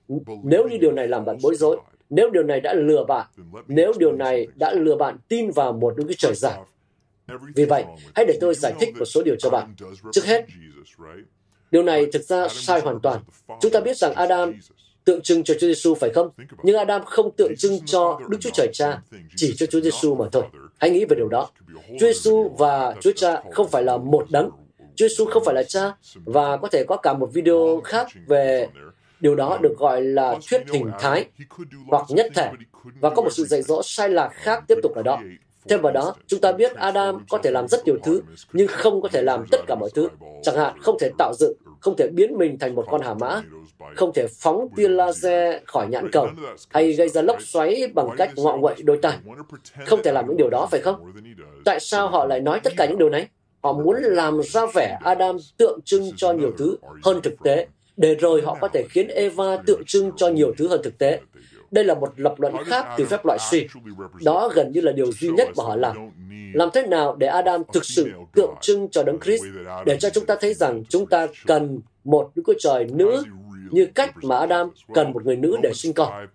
nếu như điều này làm bạn bối rối, nếu điều này đã lừa bạn, nếu điều này đã lừa bạn tin vào một Đức Chúa Trời giả. Vì vậy, hãy để tôi giải thích một số điều cho bạn. Trước hết, điều này thực ra sai hoàn toàn. Chúng ta biết rằng Adam tượng trưng cho Chúa Giêsu phải không? Nhưng Adam không tượng trưng cho Đức Chúa Trời Cha, chỉ cho Chúa Giêsu mà thôi. Hãy nghĩ về điều đó. Chúa Giêsu và Chúa Cha không phải là một đấng. Chúa Giêsu không phải là Cha và có thể có cả một video khác về điều đó được gọi là thuyết hình thái hoặc nhất thể và có một sự dạy dỗ sai lạc khác tiếp tục ở đó. Thêm vào đó, chúng ta biết Adam có thể làm rất nhiều thứ, nhưng không có thể làm tất cả mọi thứ. Chẳng hạn, không thể tạo dựng, không thể biến mình thành một con hà mã, không thể phóng tia laser khỏi nhãn cầu, hay gây ra lốc xoáy bằng cách ngọ nguậy đôi tay. Không thể làm những điều đó, phải không? Tại sao họ lại nói tất cả những điều này? Họ muốn làm ra vẻ Adam tượng trưng cho nhiều thứ hơn thực tế, để rồi họ có thể khiến Eva tượng trưng cho nhiều thứ hơn thực tế. Đây là một lập luận khác từ phép loại suy. Đó gần như là điều duy nhất mà họ làm. Làm thế nào để Adam thực sự tượng trưng cho Đấng Christ, để cho chúng ta thấy rằng chúng ta cần một Đức Chúa Trời nữ như cách mà Adam cần một người nữ để sinh con.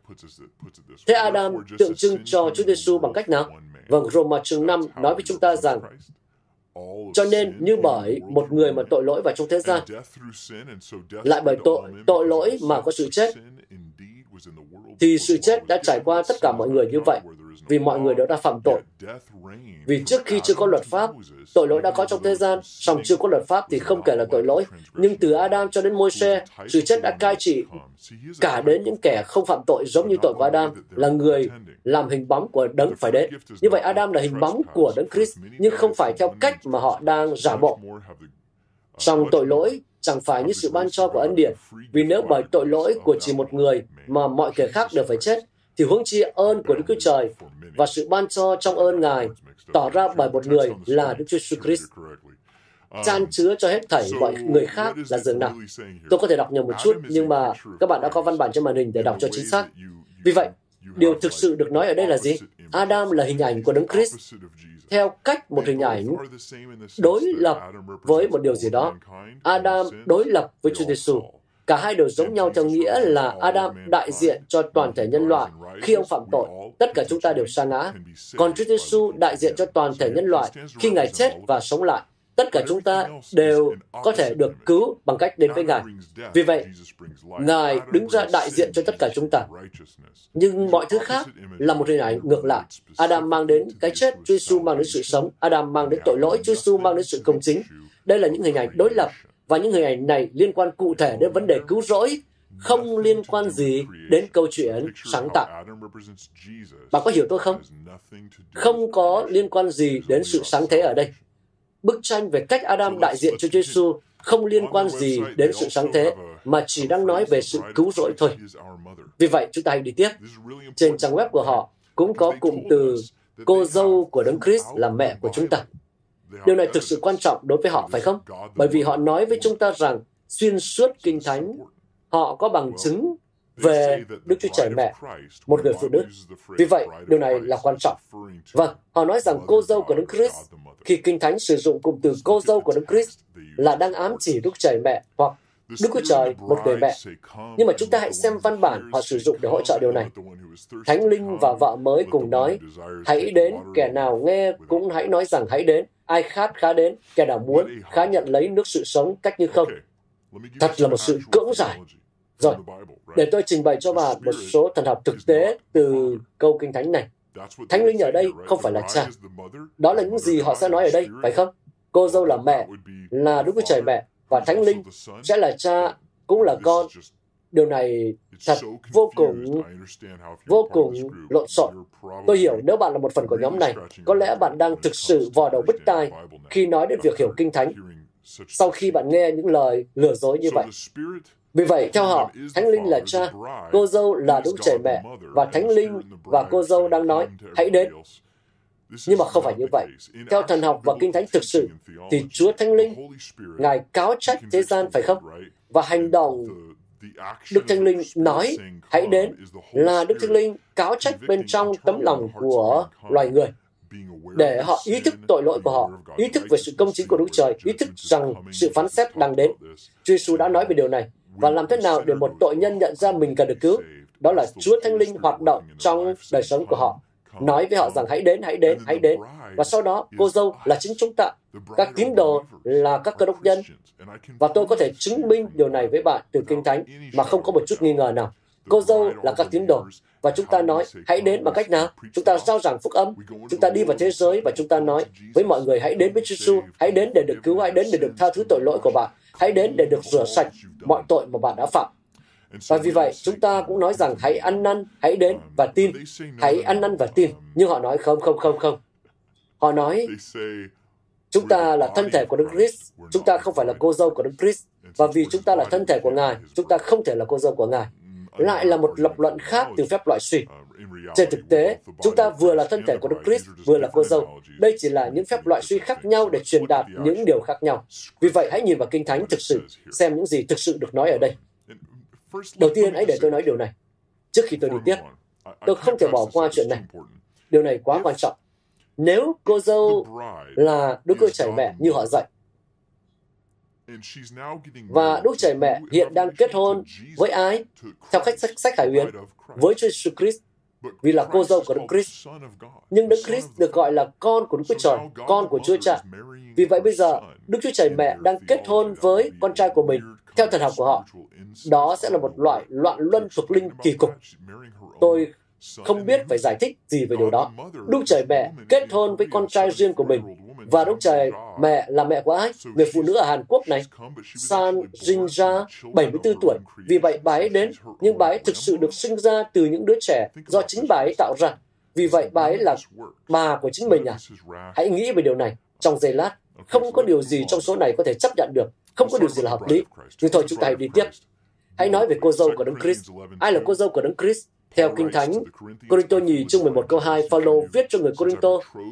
Thế Adam tượng trưng cho Chúa Giêsu bằng cách nào? Vâng, Roma chương 5 nói với chúng ta rằng cho nên như bởi một người mà tội lỗi vào trong thế gian, lại bởi tội, tội lỗi mà có sự chết, thì sự chết đã trải qua tất cả mọi người như vậy, vì mọi người đều đã phạm tội. Vì trước khi chưa có luật pháp, tội lỗi đã có trong thế gian, song chưa có luật pháp thì không kể là tội lỗi. Nhưng từ Adam cho đến Môi-se, sự chết đã cai trị cả đến những kẻ không phạm tội giống như tội của Adam, là người làm hình bóng của đấng phải đến. Như vậy Adam là hình bóng của đấng Christ, nhưng không phải theo cách mà họ đang giả bộ. Song tội lỗi chẳng phải như sự ban cho của ân điển. Vì nếu bởi tội lỗi của chỉ một người mà mọi kẻ khác đều phải chết, thì huống chi ơn của Đức Chúa Trời và sự ban cho trong ơn Ngài tỏ ra bởi một người là Đức Chúa Christ chan chứa cho hết thảy mọi người khác là dường nào. Tôi có thể đọc nhầm một chút, nhưng mà các bạn đã có văn bản trên màn hình để đọc cho chính xác. Vì vậy, điều thực sự được nói ở đây là gì? Adam là hình ảnh của Đấng Christ theo cách một hình ảnh đối lập với một điều gì đó. Adam đối lập với Chúa Giêsu. Cả hai đều giống nhau theo nghĩa là Adam đại diện cho toàn thể nhân loại. Khi ông phạm tội, tất cả chúng ta đều sa ngã. Còn Chúa Giêsu đại diện cho toàn thể nhân loại khi Ngài chết và sống lại. Tất cả chúng ta đều có thể được cứu bằng cách đến với Ngài. Vì vậy, Ngài đứng ra đại diện cho tất cả chúng ta. Nhưng mọi thứ khác là một hình ảnh ngược lại. Adam mang đến cái chết, Chúa Giêsu mang đến sự sống. Adam mang đến tội lỗi, Chúa Giêsu mang đến sự công chính. Đây là những hình ảnh đối lập và những hình ảnh này liên quan cụ thể đến vấn đề cứu rỗi, không liên quan gì đến câu chuyện sáng tạo. Bạn có hiểu tôi không? Không có liên quan gì đến sự sáng thế ở đây. Bức tranh về cách Adam đại diện cho Giêsu không liên quan gì đến sự sáng thế, mà chỉ đang nói về sự cứu rỗi thôi. Vì vậy, chúng ta hãy đi tiếp. Trên trang web của họ cũng có cụm từ cô dâu của Đấng Christ là mẹ của chúng ta. Điều này thực sự quan trọng đối với họ, phải không? Bởi vì họ nói với chúng ta rằng xuyên suốt Kinh Thánh, họ có bằng chứng về Đức Chúa Trời mẹ, một người phụ nữ. Vì vậy, điều này là quan trọng. Vâng, họ nói rằng cô dâu của Đức Christ, khi Kinh Thánh sử dụng cụm từ cô dâu của Đức Christ là đang ám chỉ Đức Trời mẹ hoặc Đức Chúa Trời, một người mẹ. Nhưng mà chúng ta hãy xem văn bản họ sử dụng để hỗ trợ điều này. Thánh Linh và vợ mới cùng nói, hãy đến, kẻ nào nghe cũng hãy nói rằng hãy đến, ai khát khá đến, kẻ nào muốn khá nhận lấy nước sự sống cách như không. Thật là một sự cưỡng giải. Rồi, để tôi trình bày cho bạn một số thần học thực tế từ câu kinh thánh này. Thánh linh ở đây không phải là cha. Đó là những gì họ sẽ nói ở đây, phải không? Cô dâu là mẹ, là Đức Chúa Trời mẹ, và Thánh linh sẽ là cha, cũng là con. Điều này thật vô cùng, vô cùng lộn xộn. Tôi hiểu nếu bạn là một phần của nhóm này, có lẽ bạn đang thực sự vò đầu bứt tai khi nói đến việc hiểu kinh thánh sau khi bạn nghe những lời lừa dối như vậy. Vì vậy, theo họ, Thánh Linh là cha, cô dâu là Đức Trời Mẹ, và Thánh Linh và cô dâu đang nói, hãy đến. Nhưng mà không phải như vậy. Theo thần học và kinh thánh thực sự, thì Chúa Thánh Linh, Ngài cáo trách thế gian, phải không? Và hành động Đức Thánh Linh nói, hãy đến, là Đức Thánh Linh cáo trách bên trong tấm lòng của loài người để họ ý thức tội lỗi của họ, ý thức về sự công chính của Đức Trời, ý thức rằng sự phán xét đang đến. Chúa Giêsu đã nói về điều này. Và làm thế nào để một tội nhân nhận ra mình cần được cứu? Đó là Chúa Thánh Linh hoạt động trong đời sống của họ. Nói với họ rằng hãy đến, hãy đến, hãy đến. Và sau đó, cô dâu là chính chúng ta. Các tín đồ là các cơ đốc nhân. Và tôi có thể chứng minh điều này với bạn từ Kinh Thánh mà không có một chút nghi ngờ nào. Cô dâu là các tín đồ. Và chúng ta nói, hãy đến bằng cách nào? Chúng ta giao giảng phúc âm. Chúng ta đi vào thế giới và chúng ta nói với mọi người, hãy đến với Chúa Giêsu, hãy đến để được cứu, hãy đến để được tha thứ tội lỗi của bạn. Hãy đến để được rửa sạch mọi tội mà bạn đã phạm. Và vì vậy, chúng ta cũng nói rằng hãy ăn năn, hãy đến và tin. Hãy ăn năn và tin. Nhưng họ nói không, không, không, không. Họ nói, chúng ta là thân thể của Đức Christ. Chúng ta không phải là cô dâu của Đức Christ. Và vì chúng ta là thân thể của Ngài, chúng ta không thể là cô dâu của Ngài. Lại là một lập luận khác từ phép loại suy. Trên thực tế, chúng ta vừa là thân thể của Đức Christ, vừa là cô dâu. Đây chỉ là những phép loại suy khác nhau để truyền đạt những điều khác nhau. Vì vậy, hãy nhìn vào Kinh Thánh thực sự, xem những gì thực sự được nói ở đây. Đầu tiên, hãy để tôi nói điều này. Trước khi tôi đi tiếp, tôi không thể bỏ qua chuyện này. Điều này quá quan trọng. Nếu cô dâu là đứa cô trẻ Mẹ như họ dạy, và Đức Trời Mẹ hiện đang kết hôn với ai? Theo cách sách, sách Hải Huyền, với Chúa Jesus Christ, vì là cô dâu của Đức Christ. Nhưng Đức Christ được gọi là con của Đức Chúa Trời, con của Chúa Cha. Vì vậy bây giờ, Đức Chúa Trời Mẹ đang kết hôn với con trai của mình, theo thần học của họ. Đó sẽ là một loại loạn luân thuộc linh kỳ cục. Tôi không biết phải giải thích gì về điều đó. Đức Trời Mẹ kết hôn với con trai riêng của mình, và Đức Trời mẹ là mẹ của ai? Người phụ nữ ở Hàn Quốc này. San Jinja 74 tuổi. Vì vậy bà ấy đến, nhưng bà ấy thực sự được sinh ra từ những đứa trẻ do chính bà ấy tạo ra. Vì vậy bà ấy là bà của chính mình à? Hãy nghĩ về điều này trong giây lát. Không có điều gì trong số này có thể chấp nhận được. Không có điều gì là hợp lý. Nhưng thôi chúng ta hãy đi tiếp. Hãy nói về cô dâu của Đấng Christ. Ai là cô dâu của Đấng Christ? Theo Kinh Thánh, Corinto nhì chương 11 câu 2, Phaolô viết cho người Corinto,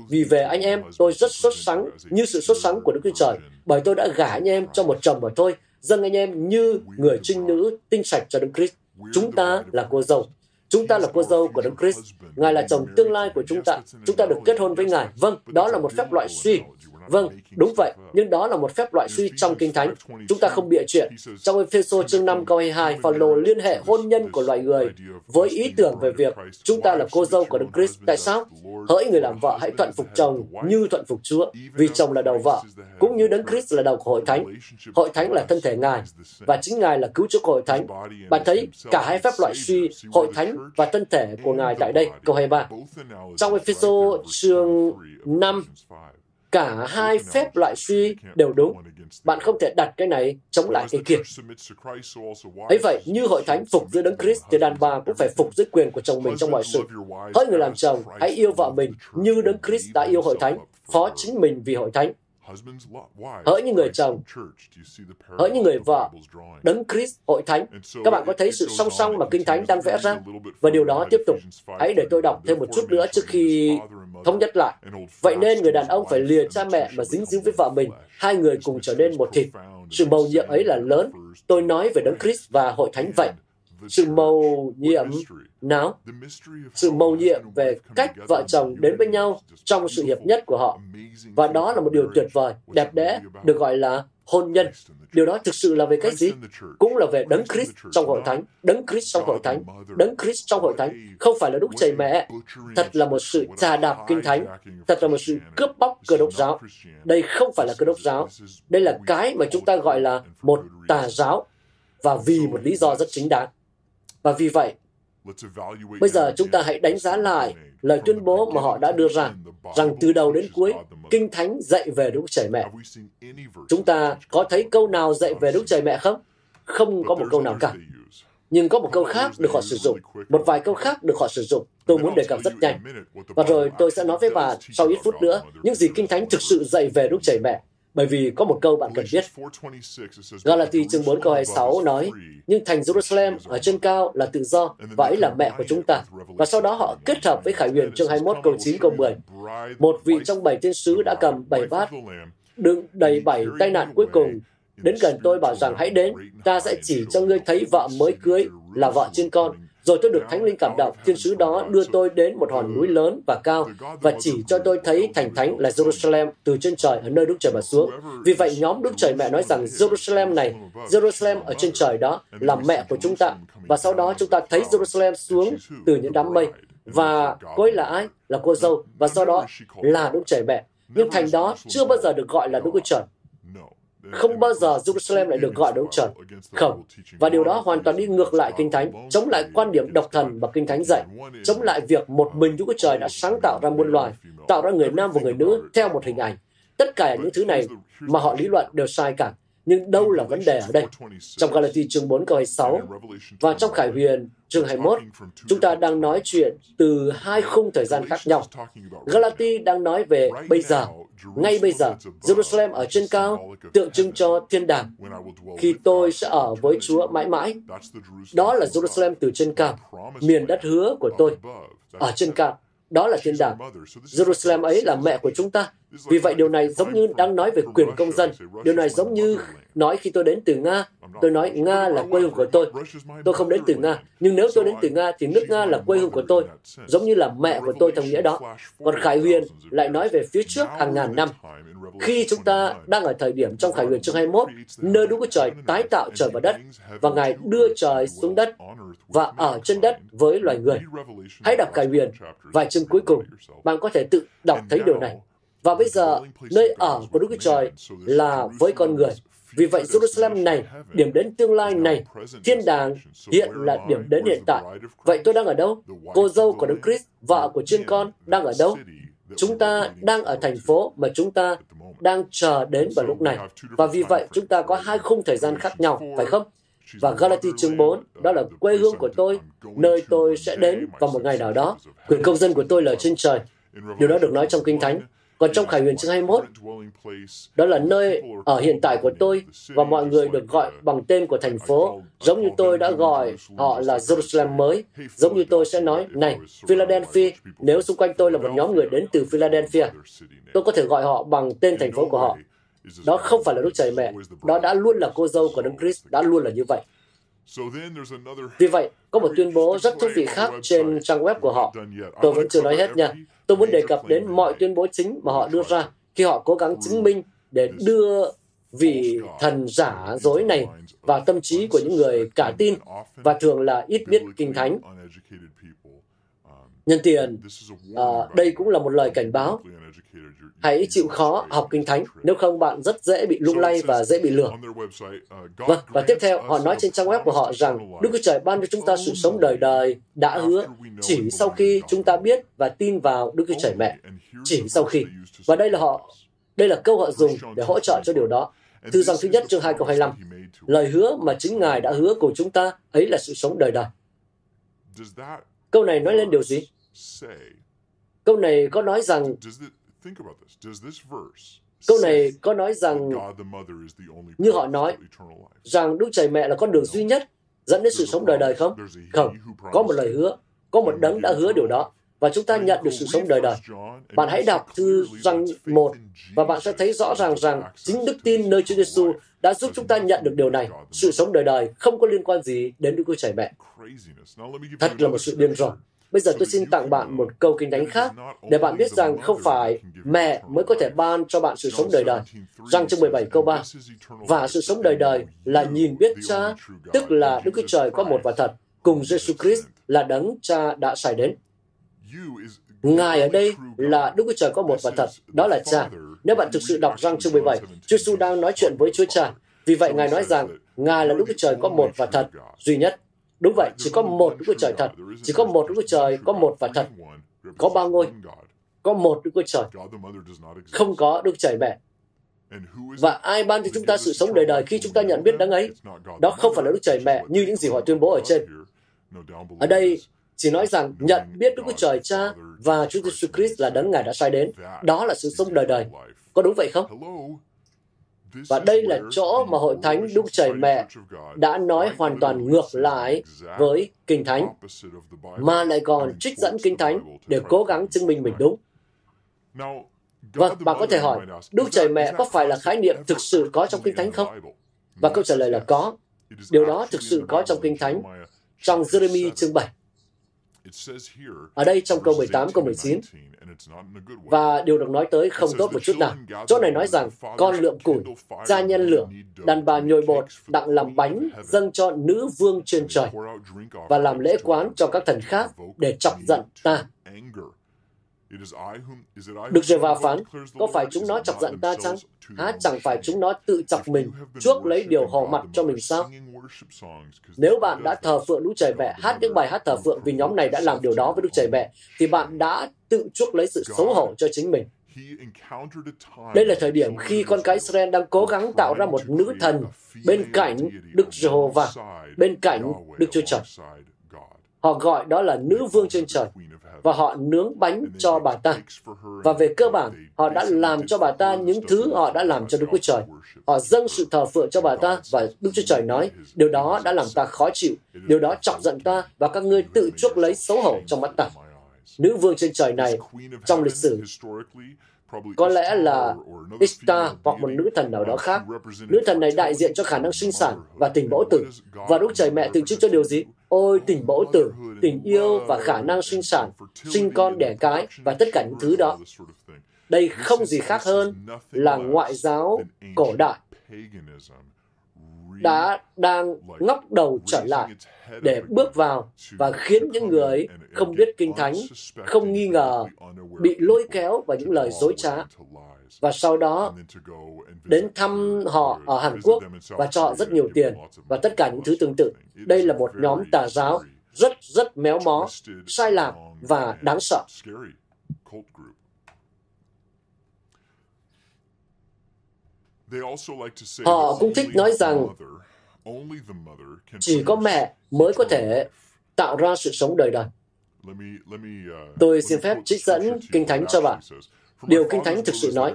vì về anh em, tôi rất xuất sắng như sự xuất sắng của Đức Chúa Trời, bởi tôi đã gả anh em cho một chồng mà thôi, dâng anh em như người trinh nữ tinh sạch cho Đức Christ. Chúng ta là cô dâu. Chúng ta là cô dâu của Đức Christ. Ngài là chồng tương lai của chúng ta. Chúng ta được kết hôn với Ngài. Vâng, đó là một phép loại suy. Vâng, đúng vậy, nhưng đó là một phép loại suy trong Kinh Thánh. Chúng ta không bịa chuyện. Trong Ephesos chương 5 câu 22, Phaolô liên hệ hôn nhân của loài người với ý tưởng về việc chúng ta là cô dâu của Đức Christ. Tại sao? Hỡi người làm vợ hãy thuận phục chồng như thuận phục Chúa, vì chồng là đầu vợ, cũng như Đấng Christ là đầu của hội thánh. Hội thánh là thân thể Ngài, và chính Ngài là cứu chúa của hội thánh. Bạn thấy cả hai phép loại suy, hội thánh và thân thể của Ngài tại đây, câu 23. Trong Ephesos chương 5, cả hai phép loại suy đều đúng. Bạn không thể đặt cái này chống lại cái kia. ấy vậy, như hội thánh phục dưới đấng Christ, thì đàn bà cũng phải phục dưới quyền của chồng mình trong mọi sự. Hỡi người làm chồng, hãy yêu vợ mình như đấng Christ đã yêu hội thánh, phó chính mình vì hội thánh. Hỡi những người chồng, hỡi những người vợ, đấng Christ, hội thánh, các bạn có thấy sự song song mà Kinh Thánh đang vẽ ra? Và điều đó tiếp tục. Hãy để tôi đọc thêm một chút nữa trước khi thống nhất lại. Vậy nên người đàn ông phải lìa cha mẹ mà dính dính với vợ mình, hai người cùng trở nên một thịt. Sự mầu nhiệm ấy là lớn. Tôi nói về Đấng Christ và hội thánh vậy. Sự mầu nhiệm nào? Sự mầu nhiệm về cách vợ chồng đến với nhau trong sự hiệp nhất của họ. Và đó là một điều tuyệt vời, đẹp đẽ, được gọi là hôn nhân. Điều đó thực sự là về cái gì? Cũng là về đấng Christ trong hội thánh, đấng Christ trong hội thánh, đấng Christ trong hội thánh, không phải là đúc chày mẹ. Thật là một sự trà đạp kinh thánh, thật là một sự cướp bóc cơ đốc giáo. Đây không phải là cơ đốc giáo, đây là cái mà chúng ta gọi là một tà giáo, và vì một lý do rất chính đáng. Và vì vậy, Bây giờ chúng ta hãy đánh giá lại lời tuyên bố mà họ đã đưa ra, rằng từ đầu đến cuối, Kinh Thánh dạy về Đức Trời Mẹ. Chúng ta có thấy câu nào dạy về Đức Trời Mẹ không? Không có một câu nào cả. Nhưng có một câu khác được họ sử dụng, một vài câu khác được họ sử dụng. Tôi muốn đề cập rất nhanh. Và rồi tôi sẽ nói với bạn sau ít phút nữa những gì Kinh Thánh thực sự dạy về Đức Trời Mẹ. Bởi vì có một câu bạn cần biết. Galati chương 4 câu 26 nói, Nhưng thành Jerusalem ở trên cao là tự do, và ấy là mẹ của chúng ta. Và sau đó họ kết hợp với Khải huyền chương 21 câu 9 câu 10. Một vị trong bảy thiên sứ đã cầm bảy bát, đựng đầy bảy tai nạn cuối cùng. Đến gần tôi bảo rằng hãy đến, ta sẽ chỉ cho ngươi thấy vợ mới cưới là vợ trên con rồi tôi được Thánh Linh cảm động, thiên sứ đó đưa tôi đến một hòn núi lớn và cao và chỉ cho tôi thấy thành thánh là Jerusalem từ trên trời ở nơi Đức Trời mà xuống. Vì vậy nhóm Đức Trời mẹ nói rằng Jerusalem này, Jerusalem ở trên trời đó là mẹ của chúng ta. Và sau đó chúng ta thấy Jerusalem xuống từ những đám mây. Và cô ấy là ai? Là cô dâu. Và sau đó là Đức Trời mẹ. Nhưng thành đó chưa bao giờ được gọi là Đức Trời. Không bao giờ Jerusalem lại được gọi là Ông Trời. Không. Và điều đó hoàn toàn đi ngược lại Kinh Thánh, chống lại quan điểm độc thần mà Kinh Thánh dạy, chống lại việc một mình Đức Chúa Trời đã sáng tạo ra muôn loài, tạo ra người nam và người nữ theo một hình ảnh. Tất cả những thứ này mà họ lý luận đều sai cả. Nhưng đâu là vấn đề ở đây? Trong Galati chương 4 câu 26 và trong Khải Huyền chương 21, chúng ta đang nói chuyện từ hai khung thời gian khác nhau. Galati đang nói về bây giờ, ngay bây giờ, Jerusalem ở trên cao tượng trưng cho thiên đàng. Khi tôi sẽ ở với Chúa mãi mãi, đó là Jerusalem từ trên cao, miền đất hứa của tôi, ở trên cao. Đó là thiên đàng. Jerusalem ấy là mẹ của chúng ta. Vì vậy điều này giống như đang nói về quyền công dân. Điều này giống như nói khi tôi đến từ Nga, tôi nói Nga là quê hương của tôi. Tôi không đến từ Nga, nhưng nếu tôi đến từ Nga thì nước Nga là quê hương của tôi, giống như là mẹ của tôi theo nghĩa đó. Còn Khải Huyền lại nói về phía trước hàng ngàn năm. Khi chúng ta đang ở thời điểm trong Khải Huyền chương 21, nơi Đức Chúa Trời tái tạo trời và đất, và Ngài đưa trời xuống đất và ở trên đất với loài người. Hãy đọc Khải Huyền, vài chương cuối cùng, bạn có thể tự đọc thấy điều này. Và bây giờ, nơi ở của Đức Chúa Trời là với con người. Vì vậy, Jerusalem này, điểm đến tương lai này, thiên đàng hiện là điểm đến hiện tại. Vậy tôi đang ở đâu? Cô dâu của Đức Christ, vợ của chuyên con, đang ở đâu? Chúng ta đang ở thành phố mà chúng ta đang chờ đến vào lúc này. Và vì vậy, chúng ta có hai khung thời gian khác nhau, phải không? Và Galati chương 4, đó là quê hương của tôi, nơi tôi sẽ đến vào một ngày nào đó. Quyền công dân của tôi là trên trời. Điều đó được nói trong Kinh Thánh. Còn trong Khải Huyền chương 21, đó là nơi ở hiện tại của tôi và mọi người được gọi bằng tên của thành phố, giống như tôi đã gọi họ là Jerusalem mới, giống như tôi sẽ nói, này, Philadelphia, nếu xung quanh tôi là một nhóm người đến từ Philadelphia, tôi có thể gọi họ bằng tên thành phố của họ. Đó không phải là Đức Trời Mẹ, đó đã luôn là cô dâu của Đấng Christ, đã luôn là như vậy. Vì vậy, có một tuyên bố rất thú vị khác trên trang web của họ. Tôi vẫn chưa nói hết nha. Tôi muốn đề cập đến mọi tuyên bố chính mà họ đưa ra khi họ cố gắng chứng minh để đưa vị thần giả dối này vào tâm trí của những người cả tin và thường là ít biết kinh thánh. Nhân tiền, à, đây cũng là một lời cảnh báo Hãy chịu khó học Kinh Thánh, nếu không bạn rất dễ bị lung lay và dễ bị lừa. Vâng, và tiếp theo, họ nói trên trang web của họ rằng Đức Chúa Trời ban cho chúng ta sự sống đời đời đã hứa chỉ sau khi chúng ta biết và tin vào Đức Chúa Trời Mẹ. Chỉ sau khi. Và đây là họ, đây là câu họ dùng để hỗ trợ cho điều đó. Thư rằng thứ nhất chương 2 câu 25. Lời hứa mà chính Ngài đã hứa của chúng ta ấy là sự sống đời đời. Câu này nói lên điều gì? Câu này có nói rằng Câu này có nói rằng, như họ nói, rằng Đức Trời Mẹ là con đường duy nhất dẫn đến sự sống đời đời không? Không, có một lời hứa, có một đấng đã hứa điều đó. và chúng ta nhận được sự sống đời đời. Bạn hãy đọc thư răng 1 và bạn sẽ thấy rõ ràng rằng chính đức tin nơi Chúa Giêsu đã giúp chúng ta nhận được điều này. Sự sống đời đời không có liên quan gì đến Đức Chúa Trời Mẹ. Thật là một sự điên rồ. Bây giờ tôi xin tặng bạn một câu kinh thánh khác để bạn biết rằng không phải mẹ mới có thể ban cho bạn sự sống đời đời. Răng chương 17 câu 3. Và sự sống đời đời là nhìn biết cha, tức là Đức Chúa Trời có một và thật, cùng Jesus Christ là đấng cha đã sai đến. Ngài ở đây là Đức Chúa Trời có một và thật, đó là cha. Nếu bạn thực sự đọc răng chương 17, Chúa Giêsu đang nói chuyện với Chúa Cha. Vì vậy Ngài nói rằng Ngài là Đức Chúa Trời có một và thật, duy nhất. Đúng vậy, chỉ có một Đức Chúa Trời thật, chỉ có một Đức Chúa Trời có một và thật. Có ba ngôi, có một Đức Chúa Trời, không có Đức Trời Mẹ. Và ai ban cho chúng ta sự sống đời đời khi chúng ta nhận biết đấng ấy? Đó không phải là Đức Trời Mẹ như những gì họ tuyên bố ở trên. Ở đây chỉ nói rằng nhận biết Đức Chúa Trời Cha và Chúa Giêsu Christ là đấng Ngài đã sai đến. Đó là sự sống đời đời. Có đúng vậy không? Và đây là chỗ mà Hội Thánh Đức Trời Mẹ đã nói hoàn toàn ngược lại với Kinh Thánh, mà lại còn trích dẫn Kinh Thánh để cố gắng chứng minh mình đúng. Vâng, bạn có thể hỏi, Đức Trời Mẹ có phải là khái niệm thực sự có trong Kinh Thánh không? Và câu trả lời là có. Điều đó thực sự có trong Kinh Thánh, trong Jeremy chương 7. Ở đây trong câu 18, câu 19, và điều được nói tới không tốt một chút nào. Chỗ này nói rằng con lượm củi, gia nhân lửa, đàn bà nhồi bột, đặng làm bánh, dâng cho nữ vương trên trời, và làm lễ quán cho các thần khác để chọc giận ta. Được rồi vào phán, có phải chúng nó chọc giận ta chăng? Há chẳng phải chúng nó tự chọc mình, chuốc lấy điều hò mặt cho mình sao? Nếu bạn đã thờ phượng Đức Trời Mẹ, hát những bài hát thờ phượng vì nhóm này đã làm điều đó với Đức Trời Mẹ, thì bạn đã tự chuốc lấy sự xấu hổ cho chính mình. Đây là thời điểm khi con cái Israel đang cố gắng tạo ra một nữ thần bên cạnh Đức Jehovah, bên cạnh Đức Chúa Trời. Họ gọi đó là nữ vương trên trời và họ nướng bánh cho bà ta. Và về cơ bản, họ đã làm cho bà ta những thứ họ đã làm cho Đức Chúa Trời. Họ dâng sự thờ phượng cho bà ta và Đức Chúa Trời nói, điều đó đã làm ta khó chịu, điều đó chọc giận ta và các ngươi tự chuốc lấy xấu hổ trong mắt ta. Nữ vương trên trời này trong lịch sử có lẽ là Ishtar hoặc một nữ thần nào đó khác. Nữ thần này đại diện cho khả năng sinh sản và tình mẫu tử. Và Đức Trời Mẹ tượng trưng cho điều gì? Ôi tình mẫu tử, tình yêu và khả năng sinh sản, sinh con đẻ cái và tất cả những thứ đó. Đây không gì khác hơn là ngoại giáo cổ đại đã đang ngóc đầu trở lại để bước vào và khiến những người không biết kinh thánh, không nghi ngờ, bị lôi kéo vào những lời dối trá. Và sau đó đến thăm họ ở Hàn Quốc và cho họ rất nhiều tiền và tất cả những thứ tương tự. Đây là một nhóm tà giáo rất rất méo mó, sai lạc và đáng sợ. Họ cũng thích nói rằng chỉ có mẹ mới có thể tạo ra sự sống đời đời. Tôi xin phép trích dẫn Kinh Thánh cho bạn. Điều Kinh Thánh thực sự nói,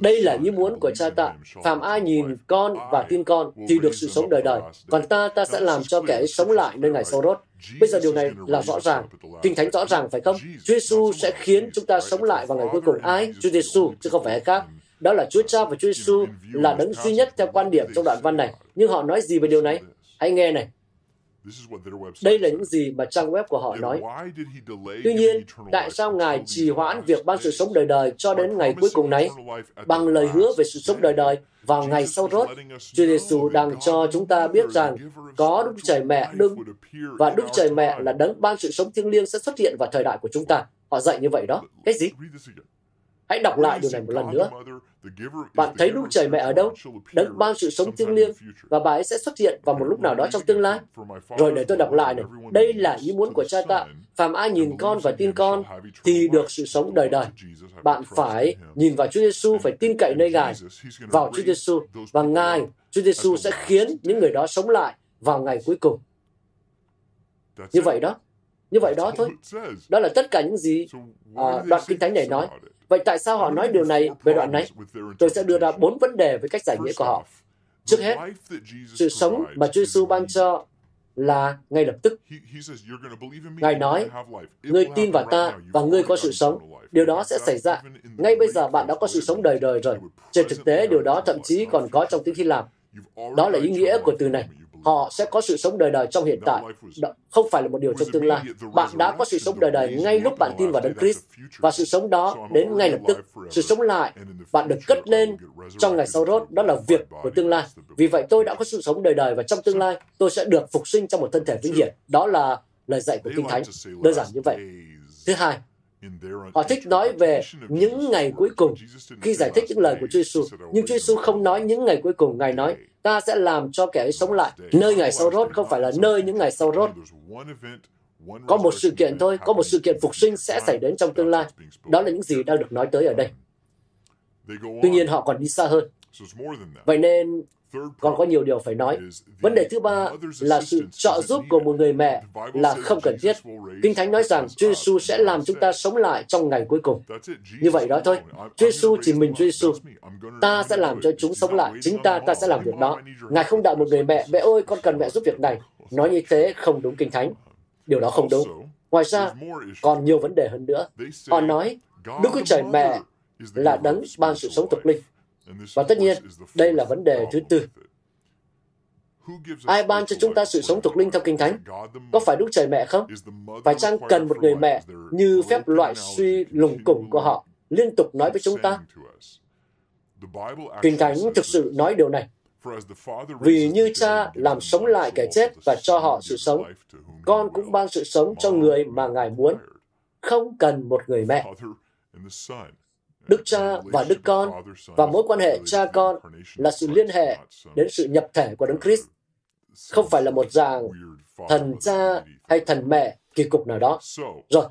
đây là ý muốn của cha ta. Phàm ai nhìn con và tin con thì được sự sống đời đời. Còn ta, ta sẽ làm cho kẻ ấy sống lại nơi ngày sau rốt. Bây giờ điều này là rõ ràng. Kinh Thánh rõ ràng phải không? Chúa Giêsu sẽ khiến chúng ta sống lại vào ngày cuối cùng. Ai? Chúa Giêsu chứ không phải ai khác. Đó là Chúa Cha và Chúa Giêsu là đấng duy nhất theo quan điểm trong đoạn văn này. Nhưng họ nói gì về điều này? Hãy nghe này. Đây là những gì mà trang web của họ nói. Tuy nhiên, tại sao Ngài trì hoãn việc ban sự sống đời đời cho đến ngày cuối cùng này bằng lời hứa về sự sống đời đời vào ngày sau rốt? Chúa Giêsu đang cho chúng ta biết rằng có Đức Trời Mẹ đương và Đức Trời Mẹ là đấng ban sự sống thiêng liêng sẽ xuất hiện vào thời đại của chúng ta. Họ dạy như vậy đó. Cái gì? Hãy đọc lại điều này một lần nữa. Bạn thấy Đức Trời Mẹ ở đâu? Đấng ban sự sống thiêng liêng và bà ấy sẽ xuất hiện vào một lúc nào đó trong tương lai. Rồi để tôi đọc lại này. Đây là ý muốn của cha ta. Phàm ai nhìn con và tin con thì được sự sống đời đời. Bạn phải nhìn vào Chúa Giêsu, phải tin cậy nơi Ngài, vào Chúa Giêsu và Ngài, Chúa Giêsu sẽ khiến những người đó sống lại vào ngày cuối cùng. Như vậy đó. Như vậy đó thôi. Đó là tất cả những gì à, đoạn kinh thánh này nói. Vậy tại sao họ nói điều này về đoạn này? Tôi sẽ đưa ra bốn vấn đề với cách giải nghĩa của họ. Trước hết, sự sống mà Chúa Giêsu ban cho là ngay lập tức. Ngài nói, ngươi tin vào ta và ngươi có sự sống. Điều đó sẽ xảy ra. Ngay bây giờ bạn đã có sự sống đời đời rồi. Trên thực tế, điều đó thậm chí còn có trong tiếng Hy Lạp. Đó là ý nghĩa của từ này họ sẽ có sự sống đời đời trong hiện tại. Đó không phải là một điều trong tương lai. Bạn đã có sự sống đời đời ngay lúc bạn tin vào Đấng Christ và sự sống đó đến ngay lập tức. Sự sống lại, bạn được cất lên trong ngày sau rốt, đó là việc của tương lai. Vì vậy tôi đã có sự sống đời đời và trong tương lai tôi sẽ được phục sinh trong một thân thể vĩnh hiển. Đó là lời dạy của Kinh Thánh. Đơn giản như vậy. Thứ hai, Họ thích nói về những ngày cuối cùng khi giải thích những lời của Chúa Giêsu, nhưng Chúa Giêsu không nói những ngày cuối cùng. Ngài nói, ta sẽ làm cho kẻ ấy sống lại. Nơi ngày sau rốt không phải là nơi những ngày sau rốt. Có một sự kiện thôi, có một sự kiện phục sinh sẽ xảy đến trong tương lai. Đó là những gì đang được nói tới ở đây. Tuy nhiên họ còn đi xa hơn. Vậy nên còn có nhiều điều phải nói. Vấn đề thứ ba là sự trợ giúp của một người mẹ là không cần thiết. Kinh Thánh nói rằng Chúa Giêsu sẽ làm chúng ta sống lại trong ngày cuối cùng. Như vậy đó thôi. Chúa Giêsu chỉ mình Chúa Giêsu. Ta sẽ làm cho chúng sống lại. Chính ta, ta sẽ làm việc đó. Ngài không đợi một người mẹ, mẹ ơi, con cần mẹ giúp việc này. Nói như thế không đúng Kinh Thánh. Điều đó không đúng. Ngoài ra, còn nhiều vấn đề hơn nữa. Họ nói, Đức Chúa Trời mẹ là đấng ban sự sống tục linh. Và tất nhiên, đây là vấn đề thứ tư. Ai ban cho chúng ta sự sống thuộc linh theo Kinh Thánh? Có phải Đức Trời Mẹ không? Phải chăng cần một người mẹ như phép loại suy lùng củng của họ liên tục nói với chúng ta? Kinh Thánh thực sự nói điều này. Vì như cha làm sống lại kẻ chết và cho họ sự sống, con cũng ban sự sống cho người mà Ngài muốn. Không cần một người mẹ. Đức Cha và Đức Con và mối quan hệ cha con là sự liên hệ đến sự nhập thể của Đấng Christ, không phải là một dạng thần cha hay thần mẹ kỳ cục nào đó. Rồi,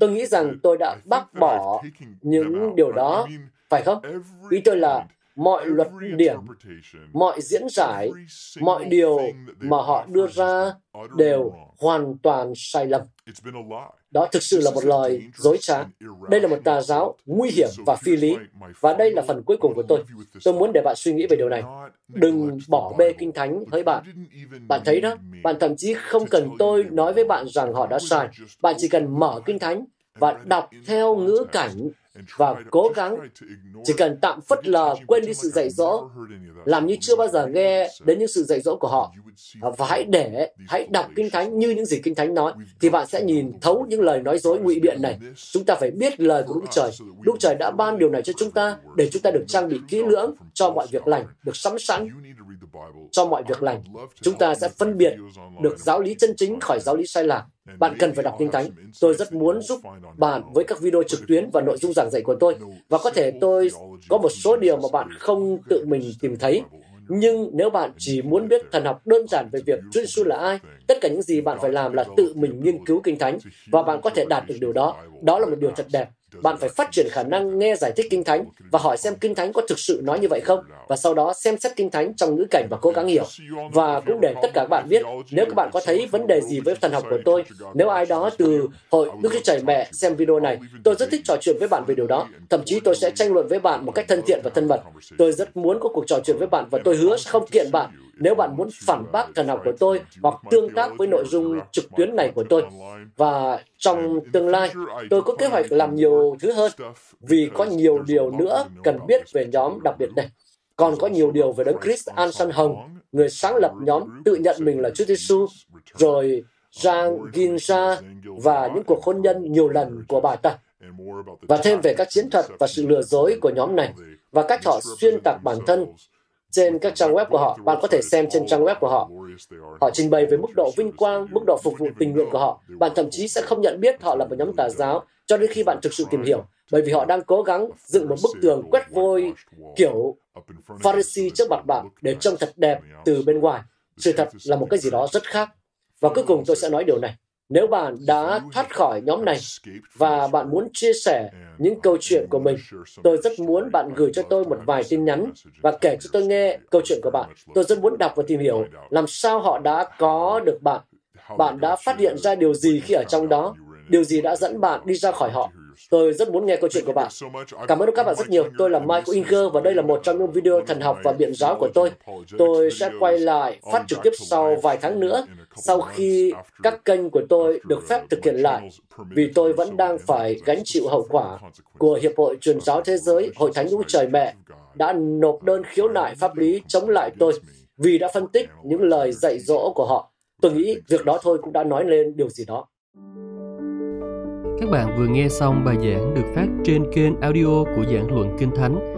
tôi nghĩ rằng tôi đã bác bỏ những điều đó, phải không? Ý tôi là mọi luật điểm, mọi diễn giải, mọi điều mà họ đưa ra đều hoàn toàn sai lầm. Đó thực sự là một lời dối trá. Đây là một tà giáo nguy hiểm và phi lý. Và đây là phần cuối cùng của tôi. Tôi muốn để bạn suy nghĩ về điều này. Đừng bỏ bê Kinh Thánh với bạn. Bạn thấy đó, bạn thậm chí không cần tôi nói với bạn rằng họ đã sai. Bạn chỉ cần mở Kinh Thánh và đọc theo ngữ cảnh và cố gắng chỉ cần tạm phất lờ quên đi sự dạy dỗ làm như chưa bao giờ nghe đến những sự dạy dỗ của họ. và hãy để hãy đọc kinh thánh như những gì kinh thánh nói thì bạn sẽ nhìn thấu những lời nói dối ngụy biện này. chúng ta phải biết lời của đức trời. đức trời đã ban điều này cho chúng ta để chúng ta được trang bị kỹ lưỡng cho mọi việc lành được sắm sẵn cho mọi việc lành. chúng ta sẽ phân biệt được giáo lý chân chính khỏi giáo lý sai lạc. bạn cần phải đọc Kinh Thánh. Tôi rất muốn giúp bạn với các video trực tuyến và nội dung giảng dạy của tôi. Và có thể tôi có một số điều mà bạn không tự mình tìm thấy. Nhưng nếu bạn chỉ muốn biết thần học đơn giản về việc Chúa Giêsu là ai, tất cả những gì bạn phải làm là tự mình nghiên cứu Kinh Thánh và bạn có thể đạt được điều đó. Đó là một điều thật đẹp. Bạn phải phát triển khả năng nghe giải thích Kinh Thánh và hỏi xem Kinh Thánh có thực sự nói như vậy không, và sau đó xem xét Kinh Thánh trong ngữ cảnh và cố gắng hiểu. Và cũng để tất cả các bạn biết, nếu các bạn có thấy vấn đề gì với thần học của tôi, nếu ai đó từ hội Đức Chúa Trời Mẹ xem video này, tôi rất thích trò chuyện với bạn về điều đó. Thậm chí tôi sẽ tranh luận với bạn một cách thân thiện và thân mật. Tôi rất muốn có cuộc trò chuyện với bạn và tôi hứa sẽ không kiện bạn nếu bạn muốn phản bác thần học của tôi hoặc tương tác với nội dung trực tuyến này của tôi. Và trong tương lai, tôi có kế hoạch làm nhiều thứ hơn vì có nhiều điều nữa cần biết về nhóm đặc biệt này. Còn có nhiều điều về Đấng Christ An San Hồng, người sáng lập nhóm tự nhận mình là Chúa Giêsu, rồi Jean Ginza và những cuộc hôn nhân nhiều lần của bà ta. Và thêm về các chiến thuật và sự lừa dối của nhóm này và cách họ xuyên tạc bản thân trên các trang web của họ. Bạn có thể xem trên trang web của họ. Họ trình bày về mức độ vinh quang, mức độ phục vụ tình nguyện của họ. Bạn thậm chí sẽ không nhận biết họ là một nhóm tà giáo cho đến khi bạn thực sự tìm hiểu, bởi vì họ đang cố gắng dựng một bức tường quét vôi kiểu Pharisee trước mặt bạn để trông thật đẹp từ bên ngoài. Sự thật là một cái gì đó rất khác. Và cuối cùng tôi sẽ nói điều này. Nếu bạn đã thoát khỏi nhóm này và bạn muốn chia sẻ những câu chuyện của mình, tôi rất muốn bạn gửi cho tôi một vài tin nhắn và kể cho tôi nghe câu chuyện của bạn. Tôi rất muốn đọc và tìm hiểu làm sao họ đã có được bạn. Bạn đã phát hiện ra điều gì khi ở trong đó, điều gì đã dẫn bạn đi ra khỏi họ. Tôi rất muốn nghe câu chuyện của bạn. Cảm ơn các bạn rất nhiều. Tôi là Michael Inger và đây là một trong những video thần học và biện giáo của tôi. Tôi sẽ quay lại phát trực tiếp sau vài tháng nữa sau khi các kênh của tôi được phép thực hiện lại, vì tôi vẫn đang phải gánh chịu hậu quả của Hiệp hội Truyền giáo Thế giới Hội Thánh Đức Trời Mẹ đã nộp đơn khiếu nại pháp lý chống lại tôi vì đã phân tích những lời dạy dỗ của họ. Tôi nghĩ việc đó thôi cũng đã nói lên điều gì đó. Các bạn vừa nghe xong bài giảng được phát trên kênh audio của giảng luận Kinh Thánh.